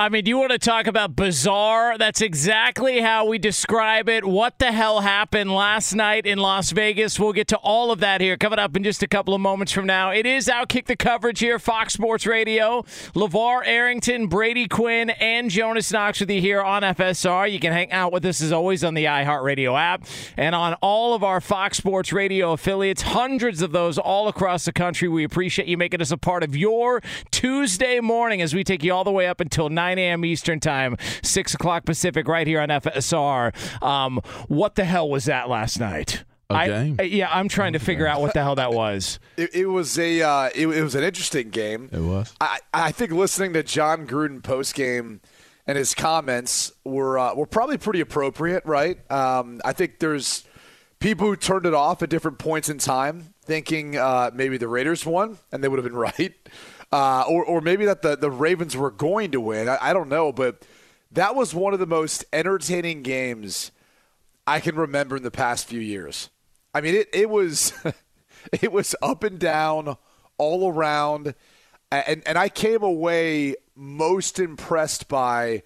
I mean, do you want to talk about bizarre? That's exactly how we describe it. What the hell happened last night in Las Vegas? We'll get to all of that here coming up in just a couple of moments from now. It is Outkick the coverage here, Fox Sports Radio. LeVar Arrington, Brady Quinn, and Jonas Knox with you here on FSR. You can hang out with us as always on the iHeartRadio app and on all of our Fox Sports Radio affiliates, hundreds of those all across the country. We appreciate you making us a part of your Tuesday morning as we take you all the way up until 9 a.m. Eastern Time, 6 o'clock Pacific, right here on FSR. Um, what the hell was that last night? I- game? I, yeah, I'm trying to figure out what the hell that was. It, it was a uh, it, it was an interesting game. It was. I, I think listening to Jon Gruden post game and his comments were uh, were probably pretty appropriate, right? Um, I think there's people who turned it off at different points in time, thinking uh, maybe the Raiders won and they would have been right, uh, or or maybe that the the Ravens were going to win. I, I don't know, but that was one of the most entertaining games I can remember in the past few years. I mean, it it was it was up and down all around, and and I came away most impressed by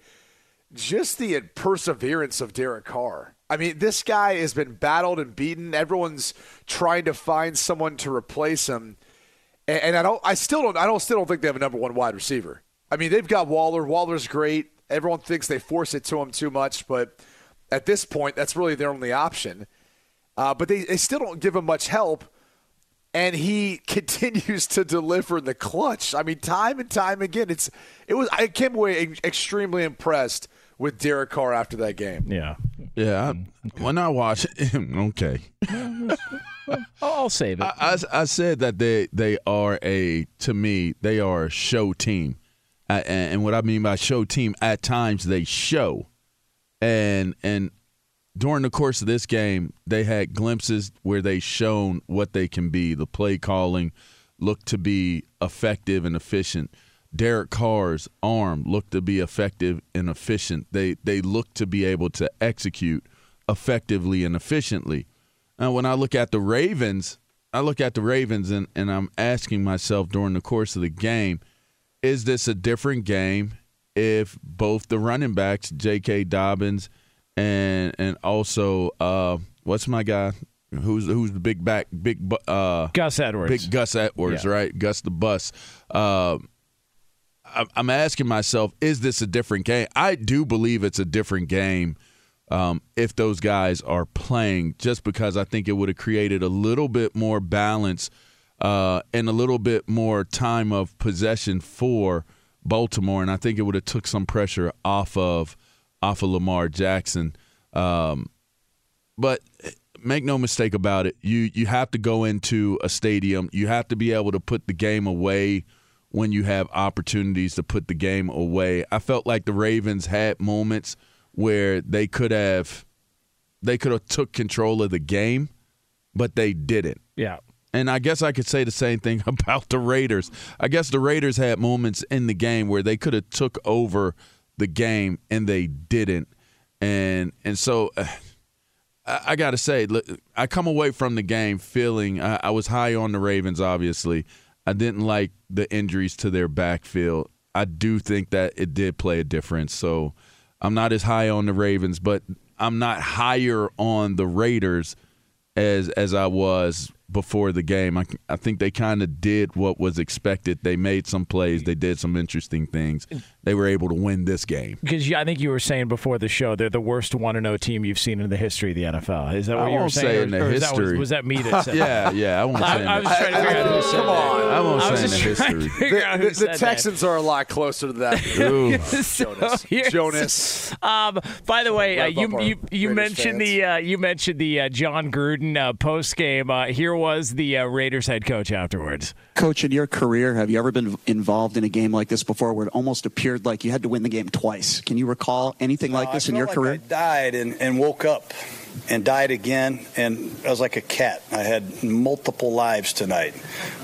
just the perseverance of Derek Carr. I mean, this guy has been battled and beaten. Everyone's trying to find someone to replace him, and, and I don't. I still don't. I don't. Still don't think they have a number one wide receiver. I mean, they've got Waller. Waller's great. Everyone thinks they force it to him too much, but at this point, that's really their only option. Uh, but they, they still don't give him much help, and he continues to deliver in the clutch. I mean, time and time again, it's it was. I came away extremely impressed with Derek Carr after that game. Yeah. Yeah. I, when I watch okay. I'll save it. I, I, I said that they they are a to me they are a show team, and, what I mean by show team at times they show, and and during the course of this game they had glimpses where they shown what they can be. The play calling looked to be effective and efficient. Derek Carr's arm looked to be effective and efficient. They they look to be able to execute effectively and efficiently. Now, when I look at the Ravens, I look at the Ravens and, and I'm asking myself during the course of the game, is this a different game if both the running backs, J.K. Dobbins and and also uh, what's my guy? Who's who's the big back, big uh, Gus Edwards. big Gus Edwards, Yeah. right? Gus the Bus. Uh, I'm- I'm asking myself, is this a different game? I do believe it's a different game um, if those guys are playing, just because I think it would have created a little bit more balance uh, and a little bit more time of possession for Baltimore, and I think it would have took some pressure off of off of Lamar Jackson. Um, but make no mistake about it, you you have to go into a stadium. You have to be able to put the game away when you have opportunities to put the game away. I felt like the Ravens had moments where they could have they could have took control of the game, but they didn't. Yeah. And I guess I could say the same thing about the Raiders. I guess the Raiders had moments in the game where they could have took over the game and they didn't. And and so uh, I, I got to say, look, I come away from the game feeling I, I was high on the Ravens. Obviously, I didn't like the injuries to their backfield. I do think that it did play a difference. So I'm not as high on the Ravens, but I'm not higher on the Raiders as as I was before the game. I, I think they kind of did what was expected. They made some plays. They did some interesting things. They were able to win this game. Because I think you were saying before the show they're the worst one and zero team you've seen in the history of the NFL. Is that what I you were won't saying? say or- in the or that- history. was, was that me that said? Yeah, yeah. I won't I, say. in I was the- trying to figure out who said Come on. I won't I say in the history. figure The, the- the said that. Texans are a lot closer to that. Ooh. Jonas. Jonas. Um, by the way, uh, you you, you mentioned the uh, you mentioned the uh, Jon Gruden uh, post game. Uh, here was the uh, Raiders head coach afterwards. Coach, in your career, have you ever been involved in a game like this before where it almost appeared like you had to win the game twice? Can you recall anything like this I in your felt career? like I died and, and woke up and died again, and I was like a cat. I had multiple lives tonight.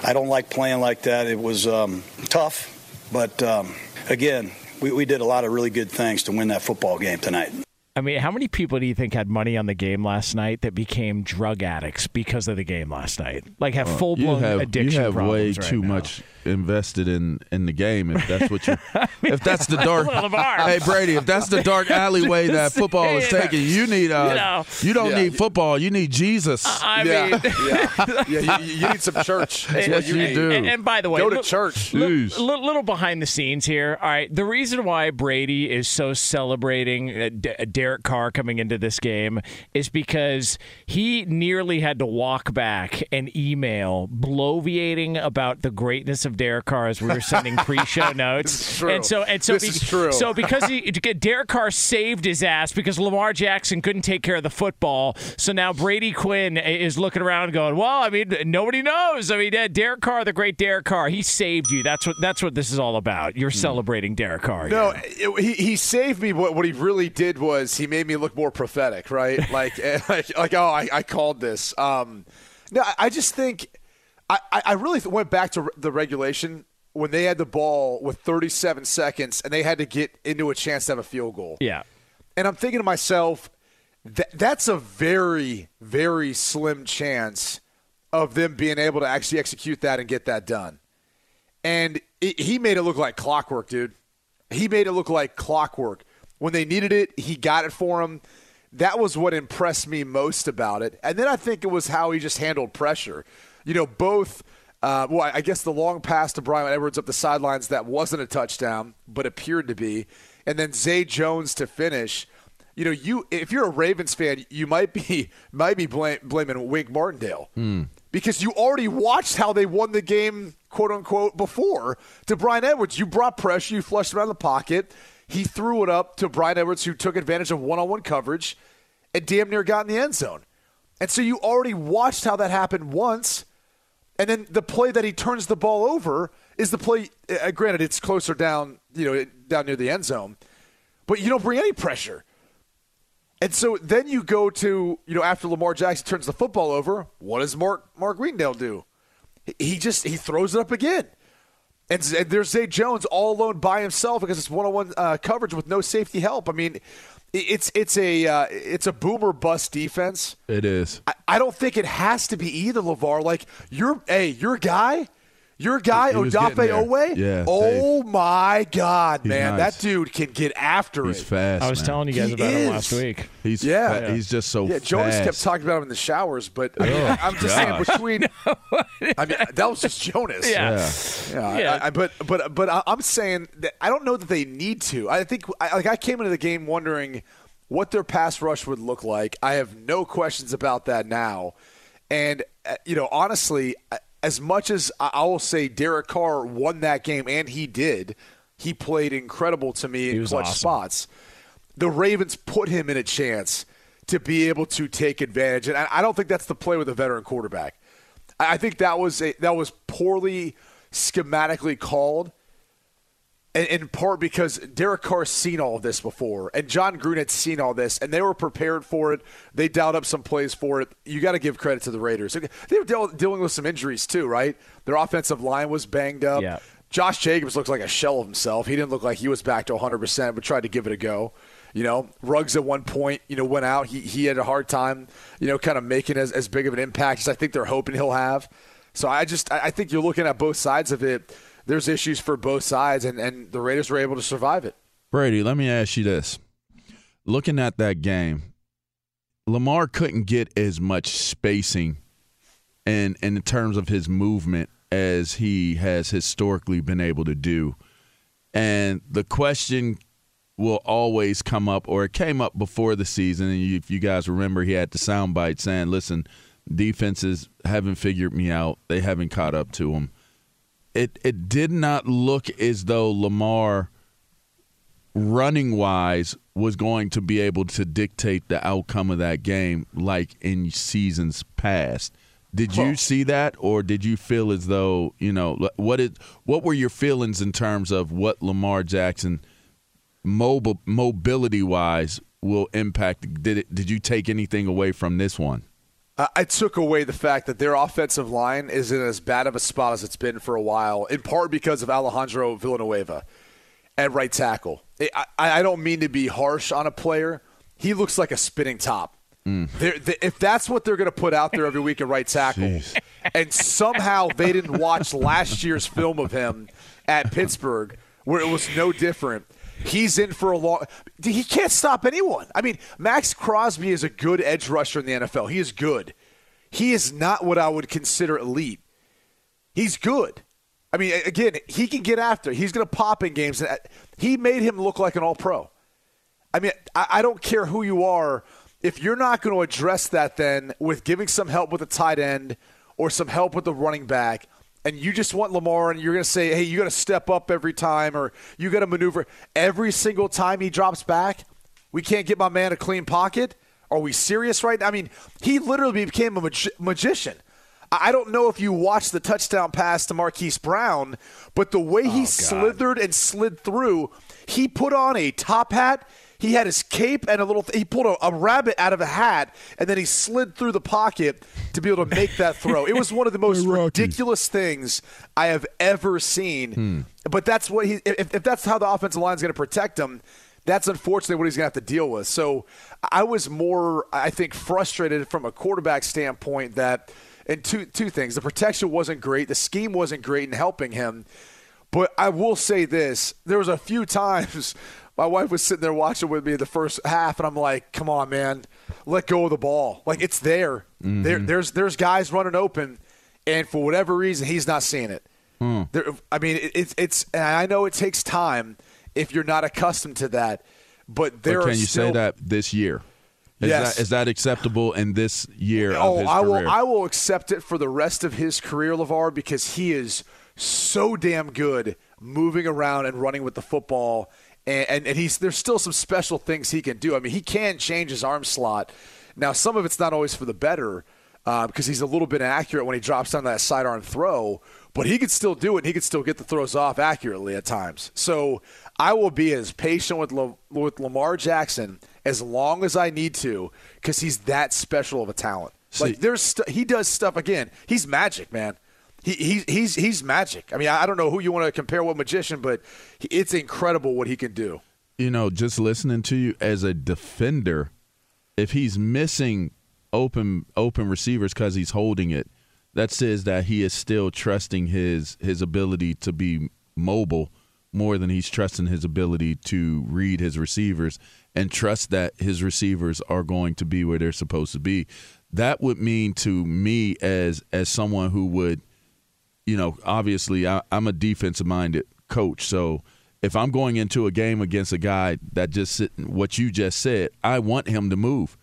I don't like playing like that. It was um, tough, but um, again, we, we did a lot of really good things to win that football game tonight. I mean, how many people do you think had money on the game last night that became drug addicts because of the game last night? Like have uh, full blown addiction you have way problems right too now. much invested in in the game if that's what you if that's the dark hey Brady if that's the dark alleyway that football is taking you need uh You know. you don't Yeah. need football you need Jesus I yeah, mean, yeah, yeah. You, you need some church. That's what Yes, you do. And, and by the way, Go to look- church. Li- Jeez. li- little behind the scenes here. All right, the reason why Brady is so celebrating uh, D- Derek Carr coming into this game is because he nearly had to walk back an email bloviating about the greatness of Derek Carr as we were sending pre-show notes. This is true. And so, and so, true. so because he Derek Carr saved his ass because Lamar Jackson couldn't take care of the football. So now Brady Quinn is looking around going, "Well, I mean, nobody knows. I mean, uh, Derek Carr, the great Derek Carr, he saved you. That's what that's what this is all about. You're celebrating Derek Carr. No, it- he, he saved me. What, what he really did was he made me look more prophetic, right? like, like, like oh, I, I called this. Um, no, I just think I, I really went back to the regulation when they had the ball with 37 seconds and they had to get into a chance to have a field goal. yeah. And I'm thinking to myself, that, that's a very, very slim chance of them being able to actually execute that and get that done. And it, he made it look like clockwork, dude. He made it look like clockwork. When they needed it, he got it for them. That was what impressed me most about it. And then I think it was how he just handled pressure. You know, both. Uh, well, I guess the long pass to Bryan Edwards up the sidelines that wasn't a touchdown, but appeared to be, and then Zay Jones to finish. You know, you if you're a Ravens fan, you might be might be blame, blaming Wink Martindale because you already watched how they won the game, quote unquote, before to Bryan Edwards. You brought pressure, you flushed him out of the pocket. He threw it up to Bryan Edwards, who took advantage of one-on-one coverage and damn near got in the end zone. And so you already watched how that happened once. And then the play that he turns the ball over is the play. Uh, granted, it's closer down, you know, down near the end zone, but you don't bring any pressure. And so then you go to, you know, after Lamar Jackson turns the football over, what does Mark Mark Greendale do? He just he throws it up again. And, and there's Zay Jones all alone by himself because it's one-on-one uh, coverage with no safety help. I mean, it's it's a uh, it's a boomer bust defense. it is I, I don't think it has to be either, Levar. Like you're, hey, your guy, Your guy He Odafe getting. Owe. Yeah, Oh my God, He's man, nice. that dude can get after He's it. fast. I was man. telling you guys He about him last week. He's Yeah. fa- he's just so Yeah, Jonas fast. kept talking about him in the showers, but I mean, I'm just saying between. I mean, that was just Jonas. Yeah. Yeah, Yeah. I, I, but but but I- I'm saying that I don't know that they need to. I think I, like I came into the game wondering what their pass rush would look like. I have no questions about that now, and uh, you know honestly, as much as I, will say Derek Carr won that game, and he did, he played incredible to me in clutch awesome. spots. The Ravens put him in a chance to be able to take advantage, and I don't think that's the play with a veteran quarterback. I think that was a, that was poorly schematically called, in part because Derek Carr's seen all of this before, and Jon Gruden had seen all this, and they were prepared for it. They dialed up some plays for it. You got to give credit to the Raiders. They were deal- dealing with some injuries too, right? Their offensive line was banged up. Yeah. Josh Jacobs looks like a shell of himself. He didn't look like he was back to 100%, but tried to give it a go. You know, Ruggs at one point, you know, went out. He, he had a hard time, you know, kind of making as, as big of an impact as I think they're hoping he'll have. So I just, I I think you're looking at both sides of it. There's issues for both sides, and, and the Raiders were able to survive it. Brady, let me ask you this. Looking at that game, Lamar couldn't get as much spacing and in terms of his movement as he has historically been able to do. And the question will always come up, or it came up before the season. And if you guys remember, he had the soundbite saying, listen, defenses haven't figured me out, they haven't caught up to him. It, it did not look as though Lamar running wise was going to be able to dictate the outcome of that game like in seasons past. Did you see that or did you feel as though, you know, what it what were your feelings in terms of what Lamar Jackson mobile mobility wise will impact did it did you take anything away from this one? I took away the fact that their offensive line is in as bad of a spot as it's been for a while, in part because of Alejandro Villanueva at right tackle. I, I don't mean to be harsh on a player. He looks like a spinning top. Mm. They're- they- if that's what they're going to put out there every week at right tackle, and somehow they didn't watch last year's film of him at Pittsburgh, where it was no different. He's in for a long. He can't stop anyone. I mean, Maxx Crosby is a good edge rusher in the NFL. He is good. He is not what I would consider elite. He's good. I mean, again, he can get after. He's going to pop in games. Uh, he made him look like an All Pro. I mean, I, don't care who you are. If you're not going to address that, then with giving some help with the tight end or some help with the running back, and you just want Lamar, and you're going to say, "Hey, you got to step up every time," or you got to maneuver every single time he drops back. We can't get my man a clean pocket. Are we serious right now? I mean, he literally became a magi- magician. I I don't know if you watched the touchdown pass to Marquise Brown, but the way he oh, slithered and slid through, he put on a top hat. He had his cape and a little. He pulled a, a rabbit out of a hat, and then he slid through the pocket to be able to make that throw. It was one of the most ridiculous things I have ever seen. Hmm. But that's what he. If, if that's how the offensive line is going to protect him, that's unfortunately what he's going to have to deal with. So I was more, I think, frustrated from a quarterback standpoint that, and two two things: the protection wasn't great, the scheme wasn't great in helping him. But I will say this: there was a few times my wife was sitting there watching with me the first half, and I'm like, "Come on, man, let go of the ball. Like it's there. Mm-hmm. There, there's there's guys running open, and for whatever reason, he's not seeing it. Hmm. There, I mean, it, it's it's. And I know it takes time if you're not accustomed to that, but there But can you still, say that this year? Is Yes. that is that acceptable in this year of Oh, I will. I will accept it for the rest of his career, Levar, because he is so damn good moving around and running with the football, and, and, and he's there's still some special things he can do. I mean, he can change his arm slot. Now, some of it's not always for the better uh, because he's a little bit inaccurate when he drops down that sidearm throw, but he could still do it. and He could still get the throws off accurately at times. So I will be as patient with with Lamar Jackson as long as I need to because he's that special of a talent. like there's st- he does stuff again. He's magic, man. He, he's he's magic. I mean, I I don't know who you want to compare with magician, but it's incredible what he can do. you know, just listening to you as a defender, if he's missing open open receivers because he's holding it, that says that he is still trusting his his ability to be mobile more than he's trusting his ability to read his receivers and trust that his receivers are going to be where they're supposed to be. That would mean to me as as someone who would, you know, obviously I, I'm a defensive minded coach, so if I'm going into a game against a guy that just sit, what you just said, I want him to move.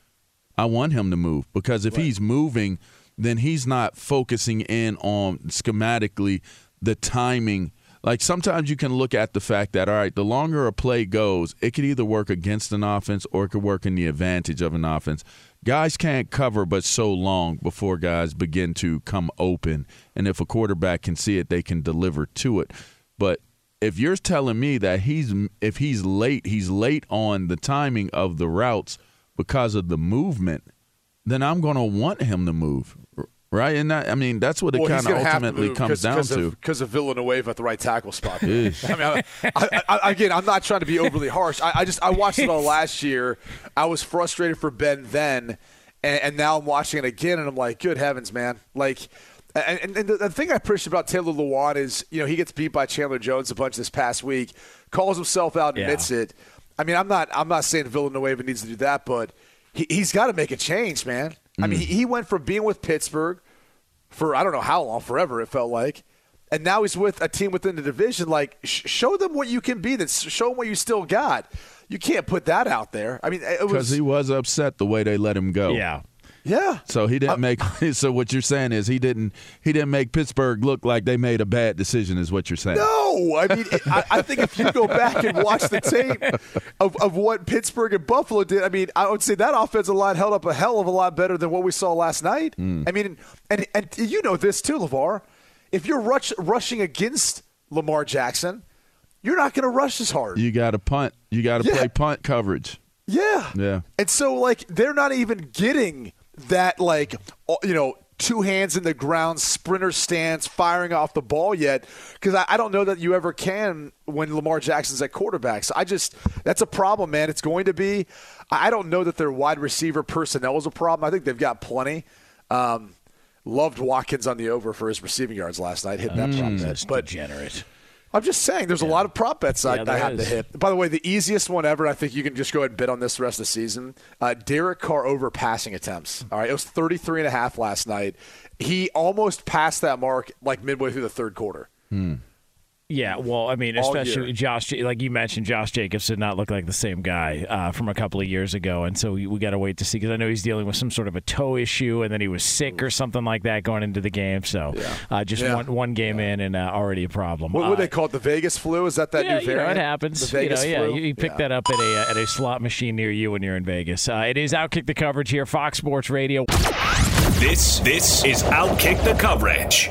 I want him to move because if right. he's moving, then he's not focusing in on schematically the timing. Like sometimes you can look at the fact that all right, the longer a play goes, it could either work against an offense or it could work in the advantage of an offense. Guys can't cover but so long before guys begin to come open, and if a quarterback can see it, they can deliver to it. But if you're telling me that he's if he's late, he's late on the timing of the routes because of the movement, then I'm going to want him to move. Right, and that, I mean that's what it well, kind of ultimately comes down to because of, of Villanueva at the right tackle spot. I mean, I, I, I, again, I'm not trying to be overly harsh. I, just I watched it all last year. I was frustrated for Ben then, and, and now I'm watching it again, and I'm like, good heavens, man! Like and, and, the, thing I appreciate about Taylor Lewan is, you know, he gets beat by Chandler Jones a bunch this past week, calls himself out, and admits yeah. it. I mean, I'm not, I'm not saying Villanueva needs to do that, but he, he, has got to make a change, man. Mm. I mean, he, he went from being with Pittsburgh for I don't know how long, forever it felt like, and now he's with a team within the division. Like, sh- show them what you can be. Then show them what you still got. You can't put that out there. I mean, because he was upset the way they let him go. Yeah. Yeah. So he didn't make. So what you're saying is he didn't. He didn't make Pittsburgh look like they made a bad decision. Is what you're saying? No, I mean, I, I, think if you go back and watch the tape of, of what Pittsburgh and Buffalo did, I mean, I would say that offensive line held up a hell of a lot better than what we saw last night. Mm. I mean, and and you know this too, Levar. If you're rush, rushing against Lamar Jackson, you're not going to rush as hard. You got to punt. You got to yeah. play punt coverage. Yeah. Yeah. And so, like, they're not even getting that like you know two hands in the ground sprinter stance firing off the ball yet? Because I, I, don't know that you ever can when lamar jackson's at quarterback. So i just that's a problem man. It's going to be i don't know that their wide receiver personnel is a problem. I think they've got plenty. Um, loved watkins on the over for his receiving yards last night hitting that mm, prop but degenerate I'm just saying, there's yeah. a lot of prop bets I, yeah, I have to hit. By the way, the easiest one ever, I think you can just go ahead and bid on this the rest of the season. Uh, Derek Carr over passing attempts. All right, it was 33 and a half last night. He almost passed that mark like midway through the third quarter. Hmm. Yeah, well, I mean, especially Josh, like you mentioned, Josh Jacobs did not look like the same guy uh, from a couple of years ago, and so we, we got to wait to see because I know he's dealing with some sort of a toe issue, and then he was sick or something like that going into the game. So yeah. uh, just yeah. one one game yeah. in and uh, already a problem. What would they call it? The Vegas flu? Is that that yeah, new variant? You know, it happens. The Vegas you know, flu? Yeah, you, pick that up at a uh, at a slot machine near you when you're in Vegas. Uh, it is Outkick the coverage here, Fox Sports Radio. This this is Outkick the coverage.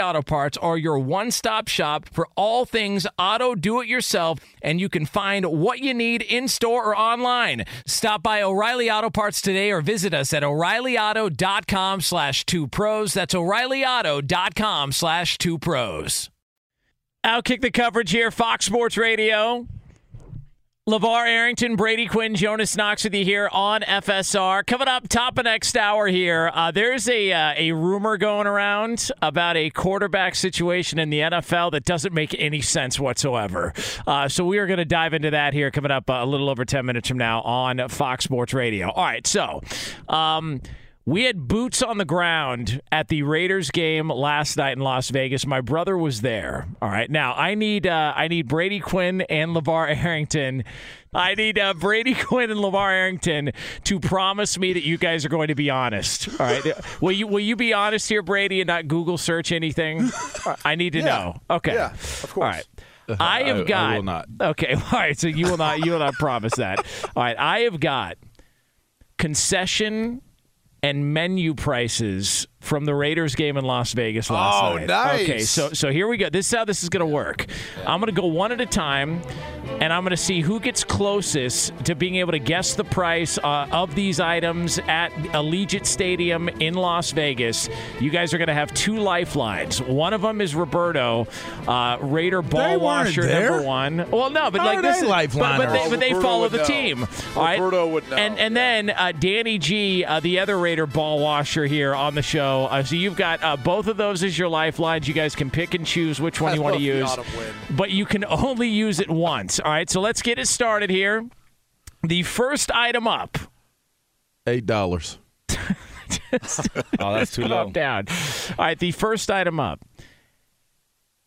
Auto Parts are your one stop shop for all things auto do it yourself, and you can find what you need in store or online. Stop by O'Reilly Auto Parts today or visit us at o'ReillyAuto.com slash two pros. That's o'ReillyAuto.com slash two pros. Outkick the coverage here, Fox Sports Radio. LeVar Arrington, Brady Quinn, Jonas Knox with you here on FSR. Coming up top of next hour here, uh, there's a, uh, a rumor going around about a quarterback situation in the NFL that doesn't make any sense whatsoever. Uh, so we are going to dive into that here coming up uh, a little over 10 minutes from now on Fox Sports Radio. All right, so. Um, we had boots on the ground at the Raiders game last night in Las Vegas. My brother was there. All right, now I need uh, I need Brady Quinn and LeVar Arrington. I need uh, Brady Quinn and LeVar Arrington to promise me that you guys are going to be honest. All right, will you will you be honest here, Brady, and not Google search anything? I need to Yeah. know. Okay, Yeah, of course. All right. I have I- I got. will not. Okay, all right. So you will not. You will not promise that. All right. I have got concession and menu prices from the Raiders game in Las Vegas last Oh, night. nice. Okay, so so here we go. This is how this is going to work. I'm going to go one at a time, and I'm going to see who gets closest to being able to guess the price uh, of these items at Allegiant Stadium in Las Vegas. You guys are going to have two lifelines. One of them is Roberto, uh, Raider ball washer there. number one. Well, no, but How like this is, but, but they, but they follow the know. team. All right? Roberto would know, And and then uh, Danny G, uh, the other Raider ball washer here on the show. Uh, so you've got uh, both of those as your lifelines. You guys can pick and choose which one I you want to use, but you can only use it once. All right, so let's get it started here. The first item up. Eight dollars. Oh, that's too Calm down. All right, the first item up.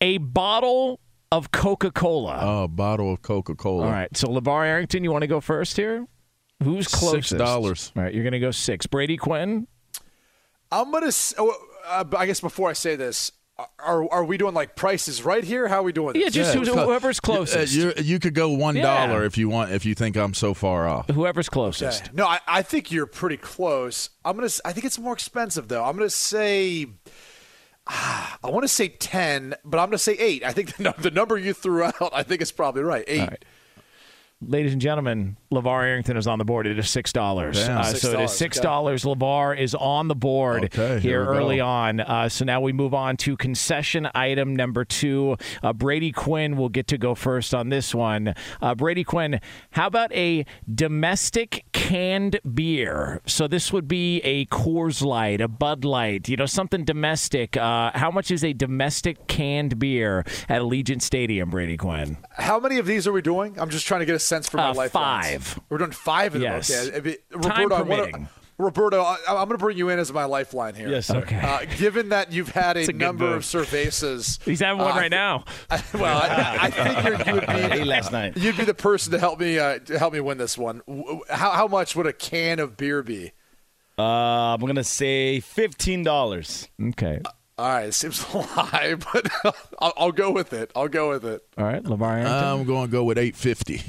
A bottle of Coca Cola. A bottle of Coca Cola. All right, so LeVar Arrington, you want to go first here? Who's closest? $6. All right, you're going to go six. Brady Quinn. I'm gonna. oh, Uh, I guess before I say this, are are we doing like prices right here? How are we doing? This? Yeah, just Yeah, who's, it's close. whoever's closest. You, uh, you, you could go one Yeah. if you want. If you think I'm so far off. whoever's closest. Okay. No, I, I think you're pretty close. I'm gonna. s- I think it's more expensive though. I'm gonna say. I want to say ten, but I'm going to say eight. I think the, the number you threw out, I think is probably right. Eight. All right. Ladies and gentlemen, LeVar Arrington is on the board. It is $6. Damn. Uh, so it is $6, $6. LeVar is on the board Okay, here here we go. early on. Uh, so now we move on to concession item number two. Uh, Brady Quinn will get to go first on this one. Uh, Brady Quinn, how about a domestic canned beer? So this would be a Coors Light, a Bud Light, you know, something domestic. Uh, how much is a domestic canned beer at Allegiant Stadium, Brady Quinn? How many of these are we doing? I'm just trying to get a sense for my Uh, life. five. We're doing five of them. Yes. Okay. If it- Time Roberto, permitting. Roberto, I, I'm going to bring you in as my lifeline here. Yes, sir. Okay. Uh, given that you've had a, a number of cervezas, He's having one uh, right now. I, well, I, I figured you would I ate be last night. you'd be the person to help me uh, to help me win this one. How, how much would a can of beer be? Uh, I'm gonna say fifteen dollars. Okay. All right, it seems a lie, but I'll, I'll go with it. I'll go with it. All right, LeVar I'm going to go with 850.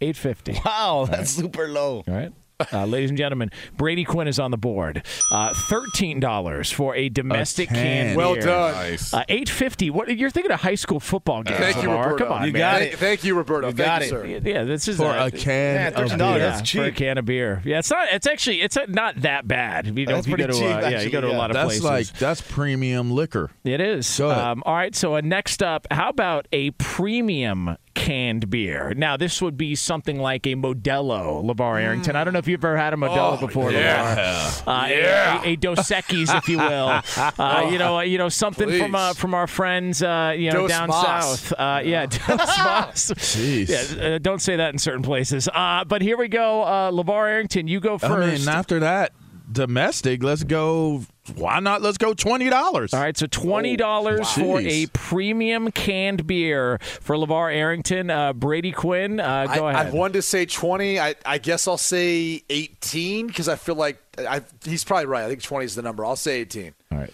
850. Wow, that's super low. All right. Uh, ladies and gentlemen, Brady Quinn is on the board. Uh, Thirteen dollars for a domestic A can. can. Well beer. done. Nice. Uh, Eight fifty. What you're thinking of high school football games? Thank you, Roberto. Come on, You man. got it. thank you, Roberto. You thank got you, it. sir. Yeah, this is For a, a can Yeah, of beer. That's for a cheap. can of beer. Yeah, it's not. It's actually it's not that bad. You know, That's if you go to pretty uh, cheap, yeah, you go to a lot of That's places. like, that's premium liquor. It is. Go ahead. Um, all right. So uh, next up, how about a premium canned beer? Now this would be something like a Modelo, LeVar Arrington. I don't know if you've ever had a Modelo Oh, before, yeah. LeVar. Uh, a, a, a Dos Equis, if you will. Uh, you know, you know something from uh, from our friends, uh, you know, Dos down Mas. south. Uh, yeah, Dos Mas. Jeez. Yeah, uh, don't say that in certain places. Uh, but here we go, uh, LeVar Arrington. You go I first. mean, after that, domestic, let's go. Why not? Let's go $20. All right, so twenty dollars for a premium canned beer for Levar Arrington. Uh, Brady Quinn, uh, go I, ahead. I've wanted to say 20. I, I guess I'll say 18 because I feel like I, he's probably right. I think 20 is the number. I'll say 18. All right.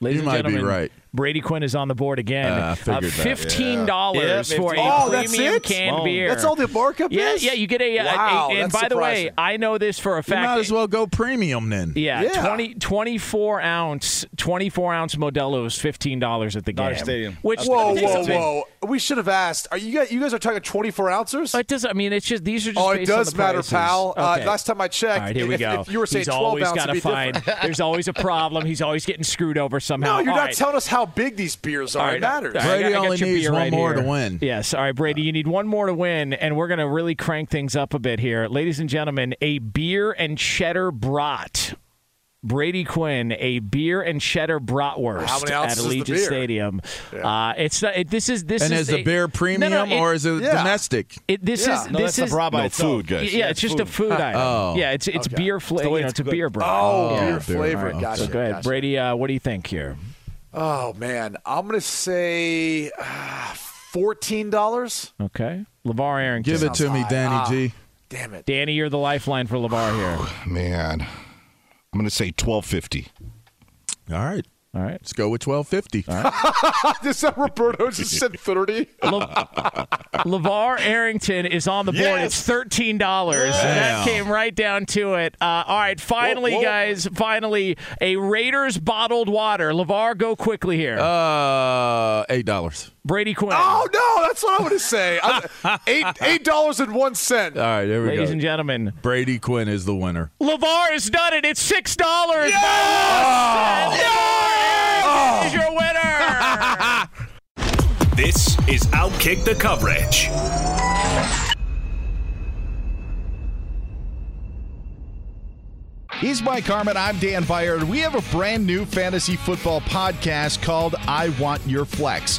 Ladies You and might be right. Brady Quinn is on the board again. Uh, I figured that. Fifteen dollars Yeah. for a Oh, that's premium it? canned Boom. beer. That's all the markup Yeah, is? yeah. You get a, a- Wow, a- and that's by the way. I know this for a You fact. might as well go premium then. Yeah, Yeah. 20, 24 ounce, twenty four ounce Modelo is fifteen dollars at the Dodger game. Stadium. Which Whoa, takes whoa, a whoa. We should have asked. Are you guys, you guys are talking 24 ounces? It does. I mean, it's just these are just. Oh, it based on does the matter, prices. pal. Uh, last time I checked, All right, here we if, go. if you were saying He's 12 always ounces, got it'd to be find. different. There's always a problem. He's always getting screwed over somehow. No, you're not telling us how big these beers are. All it right, matters. all right, I Brady got- I got only needs beer one right more here. to win. Yes. All right, Brady, you need one more to win, and we're going to really crank things up a bit here. Ladies and gentlemen, a beer and cheddar brat. Brady Quinn, a beer and cheddar bratwurst How many at ounces is the Allegiant beer? Stadium. Uh, it's not, it, this is this And is is the a- beer premium no, it- or is it yeah. domestic? It, this Yeah. is No, this that's is a bra by No itself. food, guys. Yeah, it's just a food item. Oh. Yeah, it's it's Okay. beer flavor. the You know, it's it's a beer cooked. brat. Oh, Yeah. beer flavor. All right. Gotcha. So go ahead, gotcha. Brady. Uh, what do you think here? Oh, man. I'm going to say uh, $14. Okay, Levar Aaron, Give it to me, high. Danny Ah. G. Damn it. Danny, you're the lifeline for Levar here. Man, I'm going to say 1250. All right. All right. Let's go with 1250. Is that Roberto just said 30? Le- LeVar Arrington is on the board. Yes. It's thirteen dollars. That came right down to it. Uh, all right, finally, Whoa, whoa. guys, finally, a Raiders bottled water. LeVar, go quickly here. Uh, $8. Brady Quinn. Oh, no. That's what I want to say. Eight $8 and one cent. All right, there we Ladies go. Ladies and gentlemen, Brady Quinn is the winner. LeVar has done it. It's six dollars. is your winner. This is Outkick the Coverage. He's Mike Harmon. I'm Dan Beyer. We have a brand new fantasy football podcast called I Want Your Flex.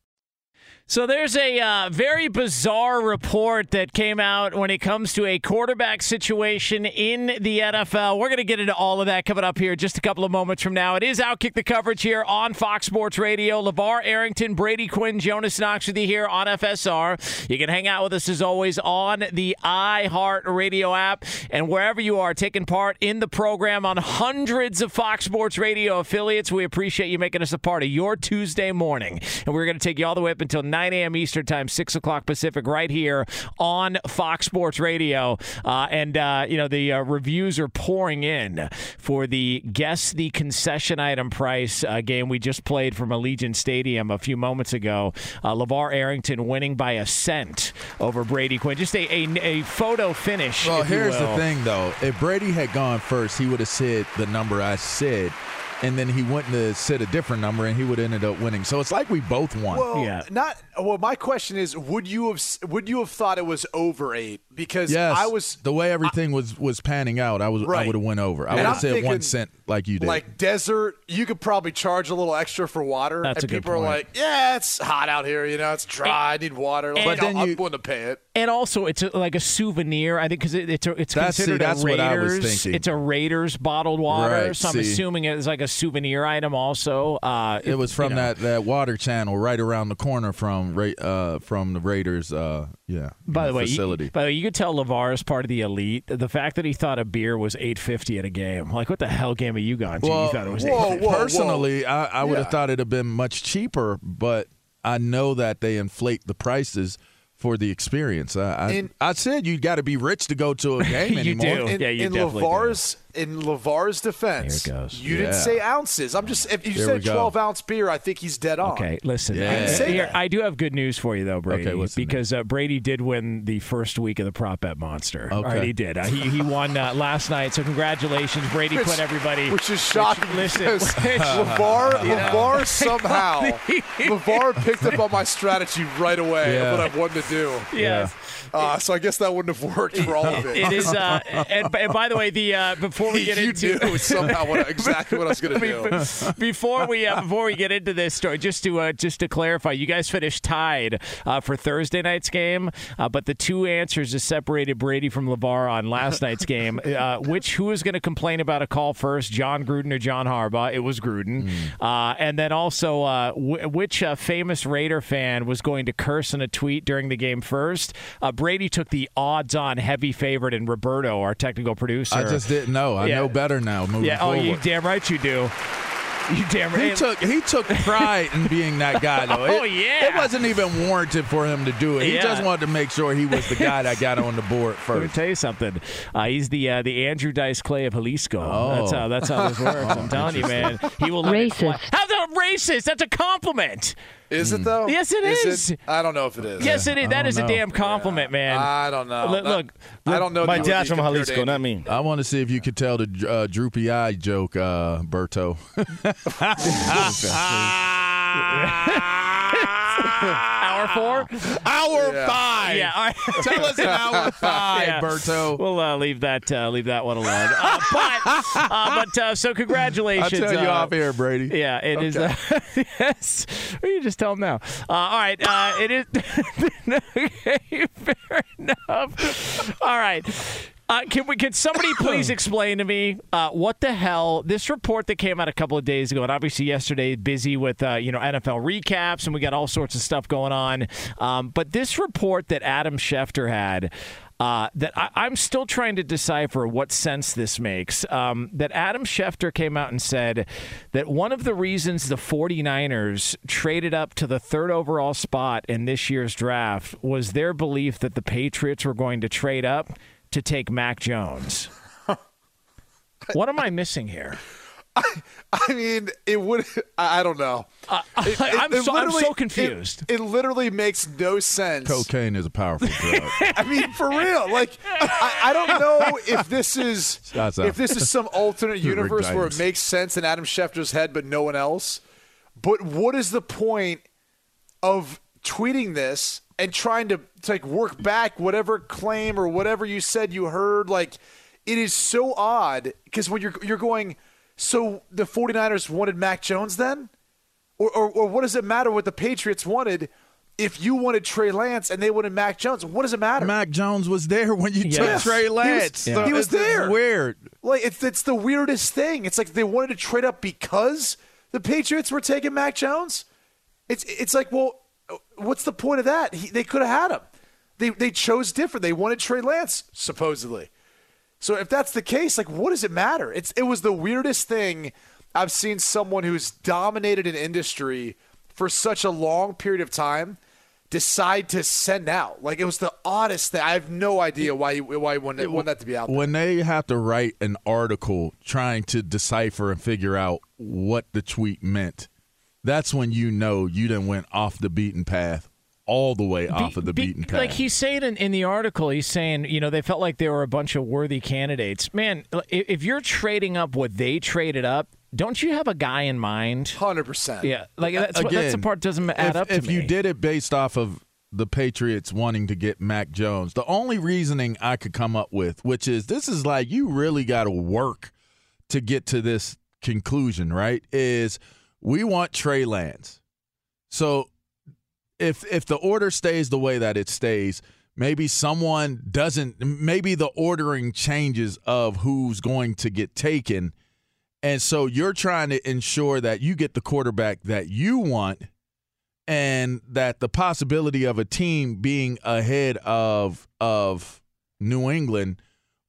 So there's a uh, very bizarre report that came out when it comes to a quarterback situation in the NFL. We're going to get into all of that coming up here just a couple of moments from now. It is Outkick the coverage here on Fox Sports Radio. LaVar Arrington, Brady Quinn, Jonas Knox with you here on FSR. You can hang out with us as always on the iHeart Radio app and wherever you are taking part in the program on hundreds of Fox Sports Radio affiliates. We appreciate you making us a part of your Tuesday morning. And we're going to take you all the way up until 9 a.m. Eastern Time, 6 o'clock Pacific, right here on Fox Sports Radio. Uh, and, uh, you know, the uh, reviews are pouring in for the Guess the Concession Item Price uh, game we just played from Allegiant Stadium a few moments ago. Uh, LaVar Arrington winning by a cent over Brady Quinn. Just a, a, a photo finish. Well, here's the thing, though. If Brady had gone first, he would have said the number I said. And then he went to sit a different number, and he would ended up winning. So it's like we both won. Well, not. Well, my question is, would you have would you have thought it was over eight? Because yes, I was the way everything was was panning out. I was I Right. would have went over. I would have I'm said one thinking, cent like you did. like desert. You could probably charge a little extra for water, That's and a good people are like, "Yeah, it's hot out here. You know, it's dry. I need water." Like, But then I'm you- willing to pay it. And also, it's a, like a souvenir. I think because it, it's a, it's That's- see, considered that's a what I was Raiders. thinking. It's a Raiders bottled water, Right, so I'm see. assuming it's like a souvenir item. Also, uh, it was from you know. that, that water channel right around the corner from uh, from the Raiders. Uh, yeah. By the way, you, facility. by the way, you could tell LaVar is part of the elite. The fact that he thought a beer was eight fifty at a game, like what the hell game are you gone to? you thought it was well, 850? personally, I, I would have Yeah. thought it'd have been much cheaper, but I know that they inflate the prices for the experience. I I, In- I said you got to be rich to go to a game anymore. In, in Lavar's in Lavar's defense, Here it goes. you didn't say ounces. I'm just if you There said 12 ounce beer, I think he's dead on. Okay, listen. You didn't say here, that. I do have good news for you, though, Brady. Okay, because uh, Brady did win the first week of the prop bet monster. All right, Okay. he did. Uh, he, he won uh, last night, so congratulations, Brady. Which- put everybody. Which is shocking. listen, because which- Lavar, You. Lavar somehow, Lavar picked up on my strategy right away Yeah. of what I wanted to do. Yes. Uh, so I guess that wouldn't have worked for all of it. It is, uh, and, and by the way, the uh, before we get you into knew somehow what, exactly what I was going to do. before we uh, before we get into this story, just to uh, just to clarify, you guys finished tied uh, for Thursday night's game, uh, but the two answers that separated Brady from LaVar on last night's game. Uh, which who is going to complain about a call first, Jon Gruden or John Harbaugh? It was Gruden, uh, and then also uh, w- which uh, famous Raider fan was going to curse in a tweet during the game first? Brady took the odds-on heavy favorite and Roberto, our technical producer. I just didn't know. I Yeah. know better now. Moving yeah, oh, forward. you damn right you do. You damn right. He took he took pride in being that guy though. It- Oh, yeah. it wasn't even warranted for him to do it. He Yeah. just wanted to make sure he was the guy that got on the board first. Let me first. tell you something. Uh, he's the uh, the Andrew Dice Clay of Jalisco. Oh. That's how that's how this works. I'm telling you, man. He will let it fly. How's that racist? That's a compliment. Is it though? Yes, it is. it? I don't know if it is. Yes, it is. That is don't a damn compliment, man. I don't know. Look, look, I don't know. My if dad's from compared to Jalisco, not me. I want to see if you could tell the uh, droopy eye joke, uh, Berto. hour four. Hour Yeah. five. Yeah. All right. Tell us an hour five, Yeah. Berto. We'll uh, leave that uh, leave that one alone. Uh, but uh, but uh, so I'll tell you uh, off here, Brady. Yeah, it is. Uh, yes. Well, you just tell them now. Uh, all right. Uh, it is. okay, fair enough. All right. Uh, can we? Can somebody please explain to me uh, what the hell this report that came out a couple of days ago, and obviously yesterday busy with uh, you know NFL recaps, and we got all sorts of stuff going on. Um, but this report that Adam Schefter had. Uh, that I, I'm still trying to decipher what sense this makes. Um, that Adam Schefter came out and said that one of the reasons the 49ers traded up to the third overall spot in this year's draft was their belief that the Patriots were going to trade up to take Mac Jones. what am I missing here? I mean, it would. I I don't know. Uh, it- it- I'm so- I'm literally- so confused. It, it literally makes no sense. Cocaine is a powerful drug. I mean, for real. Like, I, I don't know if this is Shots out. if this is some alternate universe where it makes sense in Adam Schefter's head, but no one else. But what is the point of tweeting this and trying to, to like work back whatever claim or whatever you said you heard? Like, it is so odd because when you're you're going, so the 49ers wanted Mac Jones then? Or, or, or what does it matter what the Patriots wanted if you wanted Trey Lance and they wanted Mac Jones? What does it matter? Mac Jones was there when you Yes. took Trey He was- Lance. Yeah. he was It's- it's there. Weird. Like it's it's the weirdest thing. It's like they wanted to trade up because the Patriots were taking Mac Jones. It's it's like well, what's the point of that? He, they could have had him. They they chose different. They wanted Trey Lance supposedly. So if that's the case, like what does it matter? It's it was the weirdest thing I've seen someone who's dominated an industry for such a long period of time decide to send out. Like it was the oddest thing. I have no idea why he, why he wanted, that to be out there. When they have to write an article trying to decipher and figure out what the tweet meant, that's when you know you done went off the beaten path, all the way off of the Be- beaten path. Like he's saying in, in the article, he's saying, you know, they felt like they were a bunch of worthy candidates. Man, i- if you're trading up what they traded up, don't you have a guy in mind? Hundred percent. Yeah, like that's what, that's the part that doesn't add if, up to if me. you did it based off of the Patriots wanting to get Mac Jones, the only reasoning I could come up with, which is this is like you really got to work to get to this conclusion, right? Is we want Trey Lance. So if if the order stays the way that it stays, maybe someone doesn't maybe the ordering changes of who's going to get taken. And so you're trying to ensure that you get the quarterback that you want and that the possibility of a team being ahead of of New England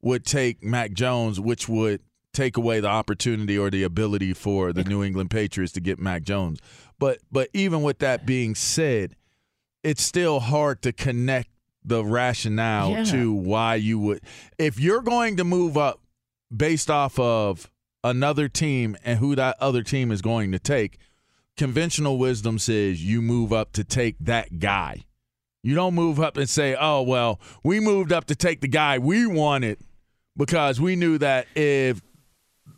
would take Mac Jones, which would take away the opportunity or the ability for the New England Patriots to get Mac Jones. But but even with that being said, it's still hard to connect the rationale Yeah. to why you would if you're going to move up based off of another team and who that other team is going to take conventional wisdom says you move up to take that guy you don't move up and say oh well we moved up to take the guy we wanted because we knew that if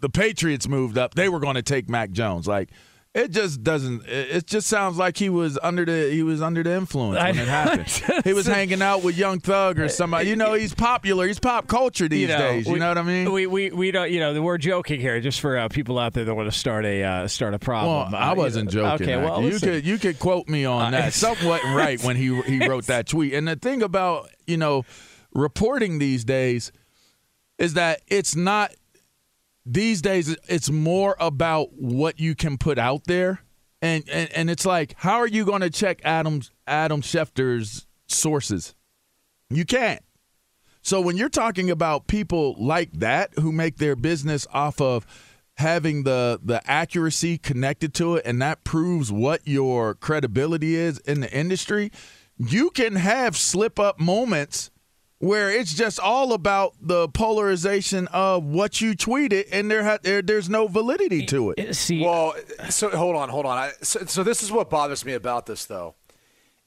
the patriots moved up they were going to take mac jones like it just doesn't. It just sounds like he was under the he was under the influence when it happened. he was hanging out with Young Thug or somebody. You know, he's popular. He's pop culture these you know, days. You we- know what I mean? We we we don't. You know, we're joking here, just for uh, people out there that want to start a uh, start a problem. Well, Uh, I wasn't know- joking. Okay, well, you listen. could you could quote me on Uh, that. Something wasn't right when he he wrote that tweet. And the thing about you know reporting these days is that it's not these days. It's more about what you can put out there, and and, and it's like how are you going to check Adam Adam Schefter's sources? You can't. So when you're talking about people like that who make their business off of having the the accuracy connected to it and that proves what your credibility is in the industry, you can have slip up moments where it's just all about the polarization of what you tweeted and there, ha- there there's no validity to it. Eh, see, well, so hold on, hold on. I, so, so this is what bothers me about this, though,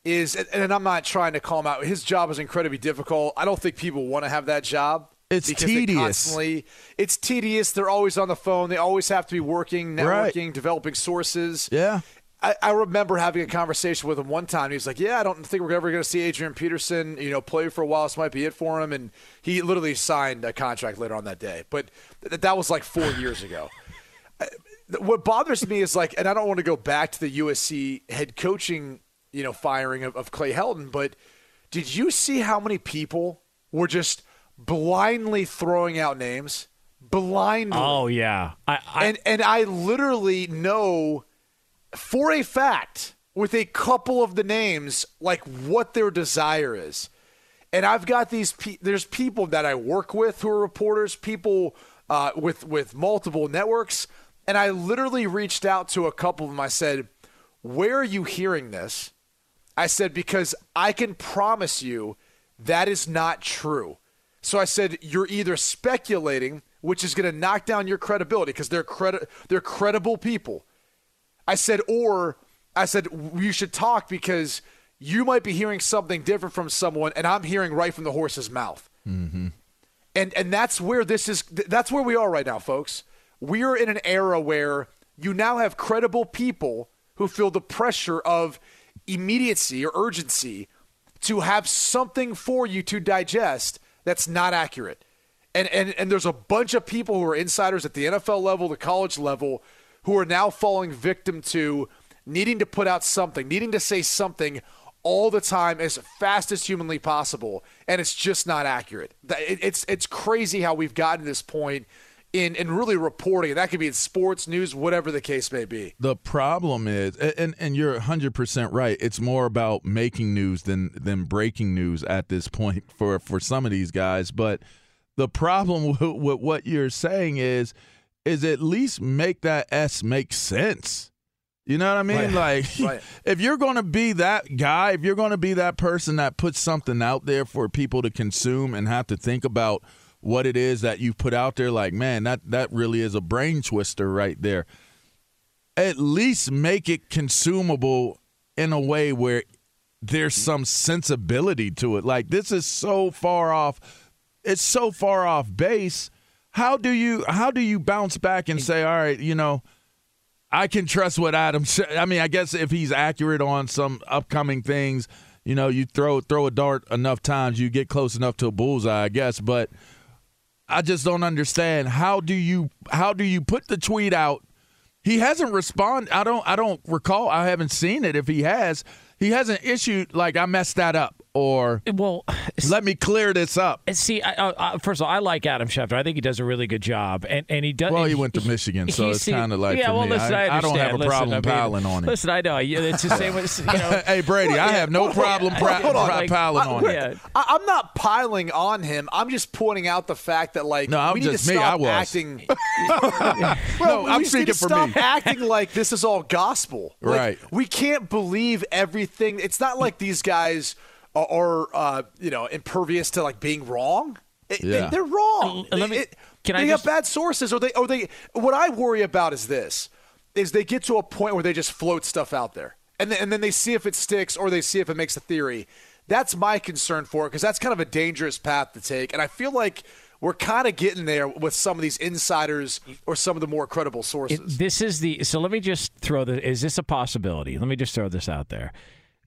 is and, and I'm not trying to call him out. His job is incredibly difficult. I don't think people want to have that job. It's tedious. It's tedious. They're always on the phone. They always have to be working, Right. networking, developing sources. Yeah. I, I remember having a conversation with him one time. He was like, "Yeah, I don't think we're ever going to see Adrian Peterson, you know, play for a while. This might be it for him." And he literally signed a contract later on that day. But th- that was like four years ago. What bothers me is like, and I don't want to go back to the USC head coaching, you know, firing of, of Clay Helton, but did you see how many people were just blindly throwing out names? Blindly. Oh yeah, I, I and and I literally know for a fact with a couple of the names like what their desire is. And I've got these pe- there's people that I work with who are reporters, people uh, with with multiple networks, and I literally reached out to a couple of them. I said, "Where are you hearing this?" I said because I can promise you that is not true. So I said you're either speculating, which is going to knock down your credibility because they're credi- they're credible people. I said, or I said you should talk because you might be hearing something different from someone, and I'm hearing right from the horse's mouth. Mm-hmm. And and that's where this is. That's where we are right now, folks. We are in an era where you now have credible people who feel the pressure of immediacy or urgency to have something for you to digest that's not accurate. And and and there's a bunch of people who are insiders at the NFL level, the college level, who are now falling victim to needing to put out something, needing to say something all the time as fast as humanly possible, and it's just not accurate. It's it's crazy how we've gotten to this point in in really reporting. That could be in sports, news, whatever the case may be. The problem is, and and you're 100 percent right. It's more about making news than than breaking news at this point for for some of these guys. But the problem with what you're saying is, is at least make that s make sense. You know what I mean? Right. Like, Right. if you're going to be that guy, if you're going to be that person that puts something out there for people to consume and have to think about what it is that you put out there, like, man, that that really is a brain twister right there at least make it consumable in a way where there's some sensibility to it. Like this is so far off. It's so far off base. How do you how do you bounce back and say, all right, you know, I can trust what Adam said. I mean, I guess if he's accurate on some upcoming things, you know, you throw throw a dart enough times, you get close enough to a bullseye, I guess. But I just don't understand how do you how do you put the tweet out? He hasn't responded. I don't I don't recall. I haven't seen it. If he has, he hasn't issued like I messed that up or well, let me clear this up. See, I, I, first of all, I like Adam Schefter. I think he does a really good job, and and he does. Well, he went to Michigan, so it's kind of like yeah. for well, me, listen, I, I, I don't have a listen, problem I mean, piling on him. Listen, I know it's the same with you know. hey Brady, I have no problem pra- Hold on. Like, piling I- on wait, him. I, I'm not piling on him. I'm just pointing out the fact that like No, I'm we need just to me. stop I was. acting. No, well, I'm we just need to speaking for stop me. acting like this is all gospel. Right. We can't believe everything. It's not like these guys are, are uh, you know, impervious to like being wrong. It- they- Yeah. they're wrong. Let me- It- can I they just- have bad sources, or they, or they. What I worry about is this: is they get to a point where they just float stuff out there, and then, and then they see if it sticks, or they see if it makes a theory. That's my concern for it because that's kind of a dangerous path to take, and I feel like we're kind of getting there with some of these insiders or some of the more credible sources. It- this is the so let me just throw the is this a possibility let me just throw this out there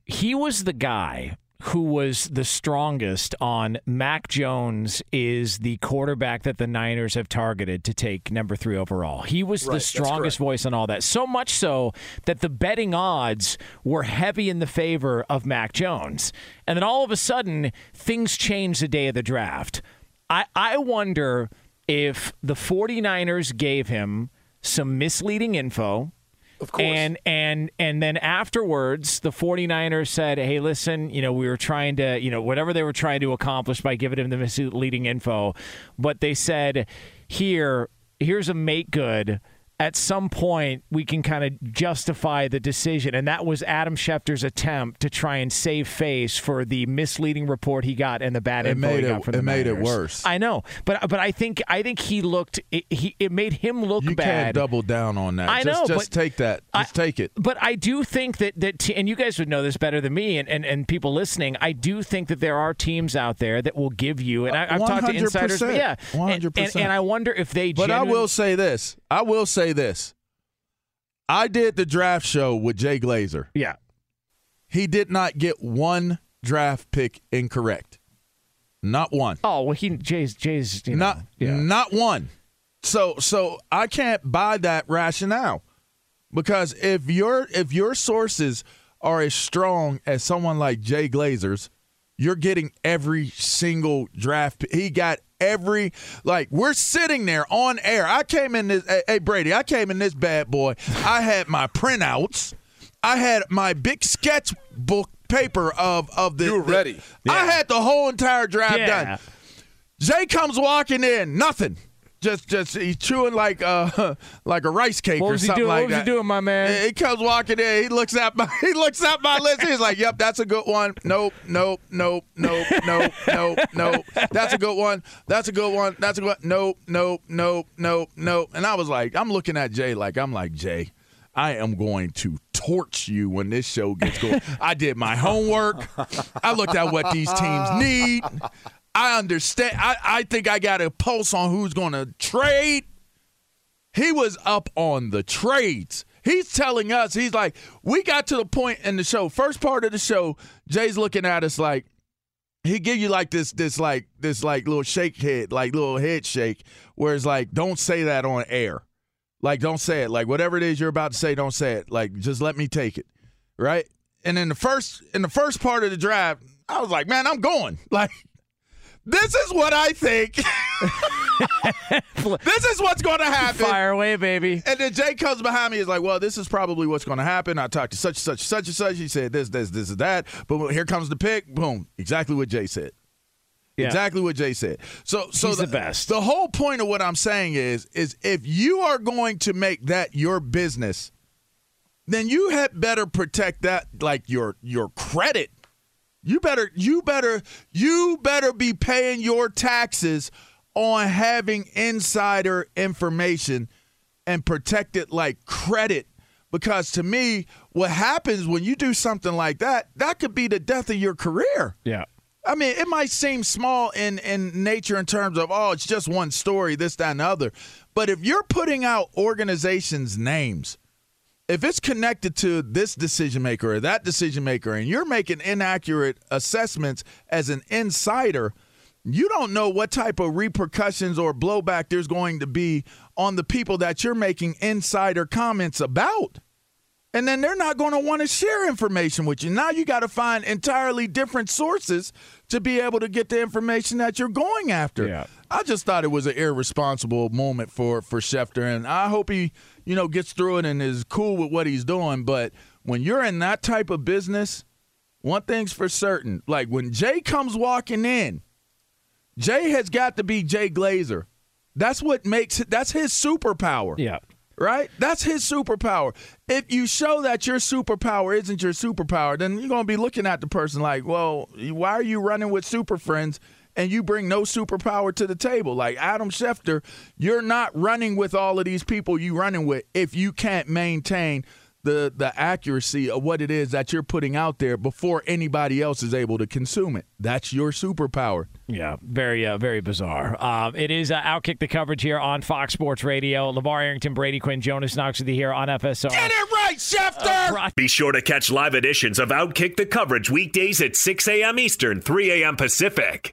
he was the guy who was the strongest on Mac Jones is the quarterback that the Niners have targeted to take number 3 overall. He was Right, the strongest voice on all that. So much so that the betting odds were heavy in the favor of Mac Jones. And then all of a sudden things changed the day of the draft. I I wonder if the 49ers gave him some misleading info Of course. and and and then afterwards the 49ers said, "Hey, listen, you know, we were trying to, you know, whatever they were trying to accomplish by giving him the misleading info, but they said, "Here, here's a make good." At some point, we can kind of justify the decision, and that was Adam Schefter's attempt to try and save face for the misleading report he got and the bad It info made he it- got from it the made it worse. I know, but but I think I think he looked it, he it made him look You bad. can't double down on that. I just, know, just take that. Just take it. But I do think that that te- and you guys would know this better than me and, and, and people listening. I do think that there are teams out there that will give you and I, I've talked to insiders. Yeah, and, and, 100%. and I wonder if they. But I will say this. I will say this. I did the draft show with Jay Glazer. Yeah. He did not get one draft pick incorrect. Not one. Oh well, he Jay's Jay's you know, not yeah. not one. So so I can't buy that rationale because if your if your sources are as strong as someone like Jay Glazer's, you're getting every single draft. pick. He got every like we're sitting there on air. I came in this. Hey, hey, Brady, I came in this bad boy. I had my printouts. I had my big sketchbook paper of of the. You were the- ready. I had the whole entire draft Yeah. done. Jay comes walking in, nothing. Just, just he's chewing like uh like a rice cake What or something doing? like What was he doing, my man? He comes walking in. He looks at my he looks at my list. He's like, "Yep, that's a good one. Nope, nope, nope, nope, nope, nope, nope. That's a good one. That's a good one. That's a good. One. Nope, nope, nope, nope, nope." And I was like, I'm looking at Jay like I'm like Jay. I am going to torch you when this show gets going. I did my homework. I looked at what these teams need. I understand. I, I think I got a pulse on who's going to trade. He was up on the trades. He's telling us, he's like, we got to the point in the show, first part of the show, Jay's looking at us like, he give you like this, this like, this like little shake head, like little head shake, where it's like, don't say that on air. Like, don't say it. Like, whatever it is you're about to say, don't say it. Like, just let me take it. Right? And in the first, in the first part of the drive, I was like, man, I'm going. Like, this is what I think. this is what's going to happen. Fire away, baby. And then Jay comes behind me. Is like, well, this is probably what's going to happen. I talked to such and such, such and such. He said this, this, this, and that. But here comes the pick. Boom. Exactly what Jay said. Yeah. Exactly what Jay said. So, so He's the best. The whole point of what I'm saying is, is if you are going to make that your business, then you had better protect that, like your your credit. You better, you better, you better be paying your taxes on having insider information and protect it like credit. Because to me, what happens when you do something like that, that could be the death of your career. Yeah. I mean, it might seem small in in nature in terms of oh, it's just one story, this, that, and the other. But if you're putting out organizations' names, if it's connected to this decision maker or that decision maker, and you're making inaccurate assessments as an insider, you don't know what type of repercussions or blowback there's going to be on the people that you're making insider comments about. And then they're not going to want to share information with you. Now you got to find entirely different sources to be able to get the information that you're going after. Yeah. I just thought it was an irresponsible moment for for Schefter, and I hope he, you know, gets through it and is cool with what he's doing. But when you're in that type of business, one thing's for certain: like when Jay comes walking in, Jay has got to be Jay Glazer. That's what makes that's his superpower. Yeah. Right? That's his superpower. If you show that your superpower isn't your superpower, then you're going to be looking at the person like, well, why are you running with super friends and you bring no superpower to the table? Like Adam Schefter, you're not running with all of these people you running with if you can't maintain the the accuracy of what it is that you're putting out there before anybody else is able to consume it. That's your superpower. Yeah, very, uh, very bizarre. Uh, it is uh, Outkick the coverage here on Fox Sports Radio. LaVar Arrington, Brady Quinn, Jonas Knox with you here on FSR. Get it right, Schefter! Be sure to catch live editions of Outkick the coverage weekdays at 6 a.m. Eastern, 3 a.m. Pacific.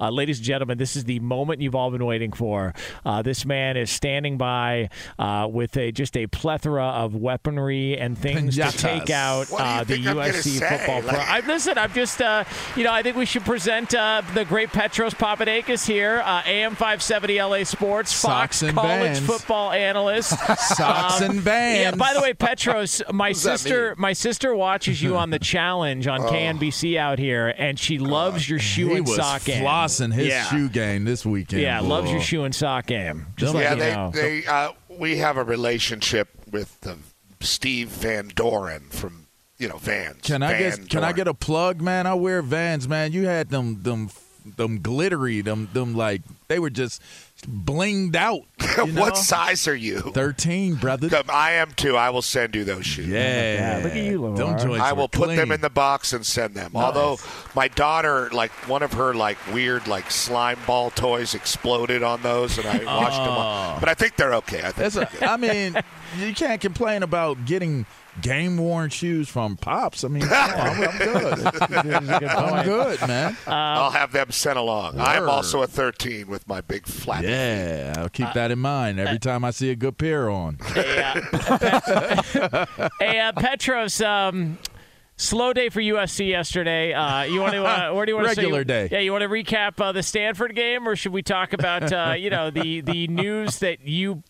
Uh, ladies and gentlemen, this is the moment you've all been waiting for. Uh, this man is standing by uh, with a just a plethora of weaponry and things Pinatas. to take out What do you uh, the think I'm gonna USC football pro. Like- I, listen, I'm just, uh, you know, I think we should present uh, the great Petros Papadakis here, uh, AM 570 LA Sports, Fox and college bands. football analyst. Socks Um, and bands. Yeah. By the way, Petros, my sister, my sister watches you on the challenge on KNBC out here, and she loves your shoe and sock game. flossing his Yeah. shoe game this weekend. Yeah, loves your shoe and sock game. Just yeah, let you they, know. they uh, we have a relationship with the Steve Van Doren from you know Vans. Can I Van get can I get a plug, man? I wear Vans, man. You had them them them glittery, them them like they were just blinged out. You know? what size are you? Thirteen, brother. Come, I am too. I will send you those shoes. Yeah, oh look at you, Lamar. Them joints I were will put them in the box and send them. Although my daughter, like one of her like weird like slime ball toys exploded on those, and I washed them. Oh. Up. But I think they're okay. I think That's a, I mean, you can't complain about getting game worn shoes from Pops. I mean, come I'm, I'm good. I'm good, man. I'll have them sent along. I'm also a 13 with my big flat. Yeah, I'll keep that in mind every time I see a good pair on. Hey, uh, Petros, um, slow day for USC yesterday. Uh, you want to? Uh, where do you want to? Regular day. Yeah, you want to recap uh, the Stanford game, or should we talk about uh, you know the the news that you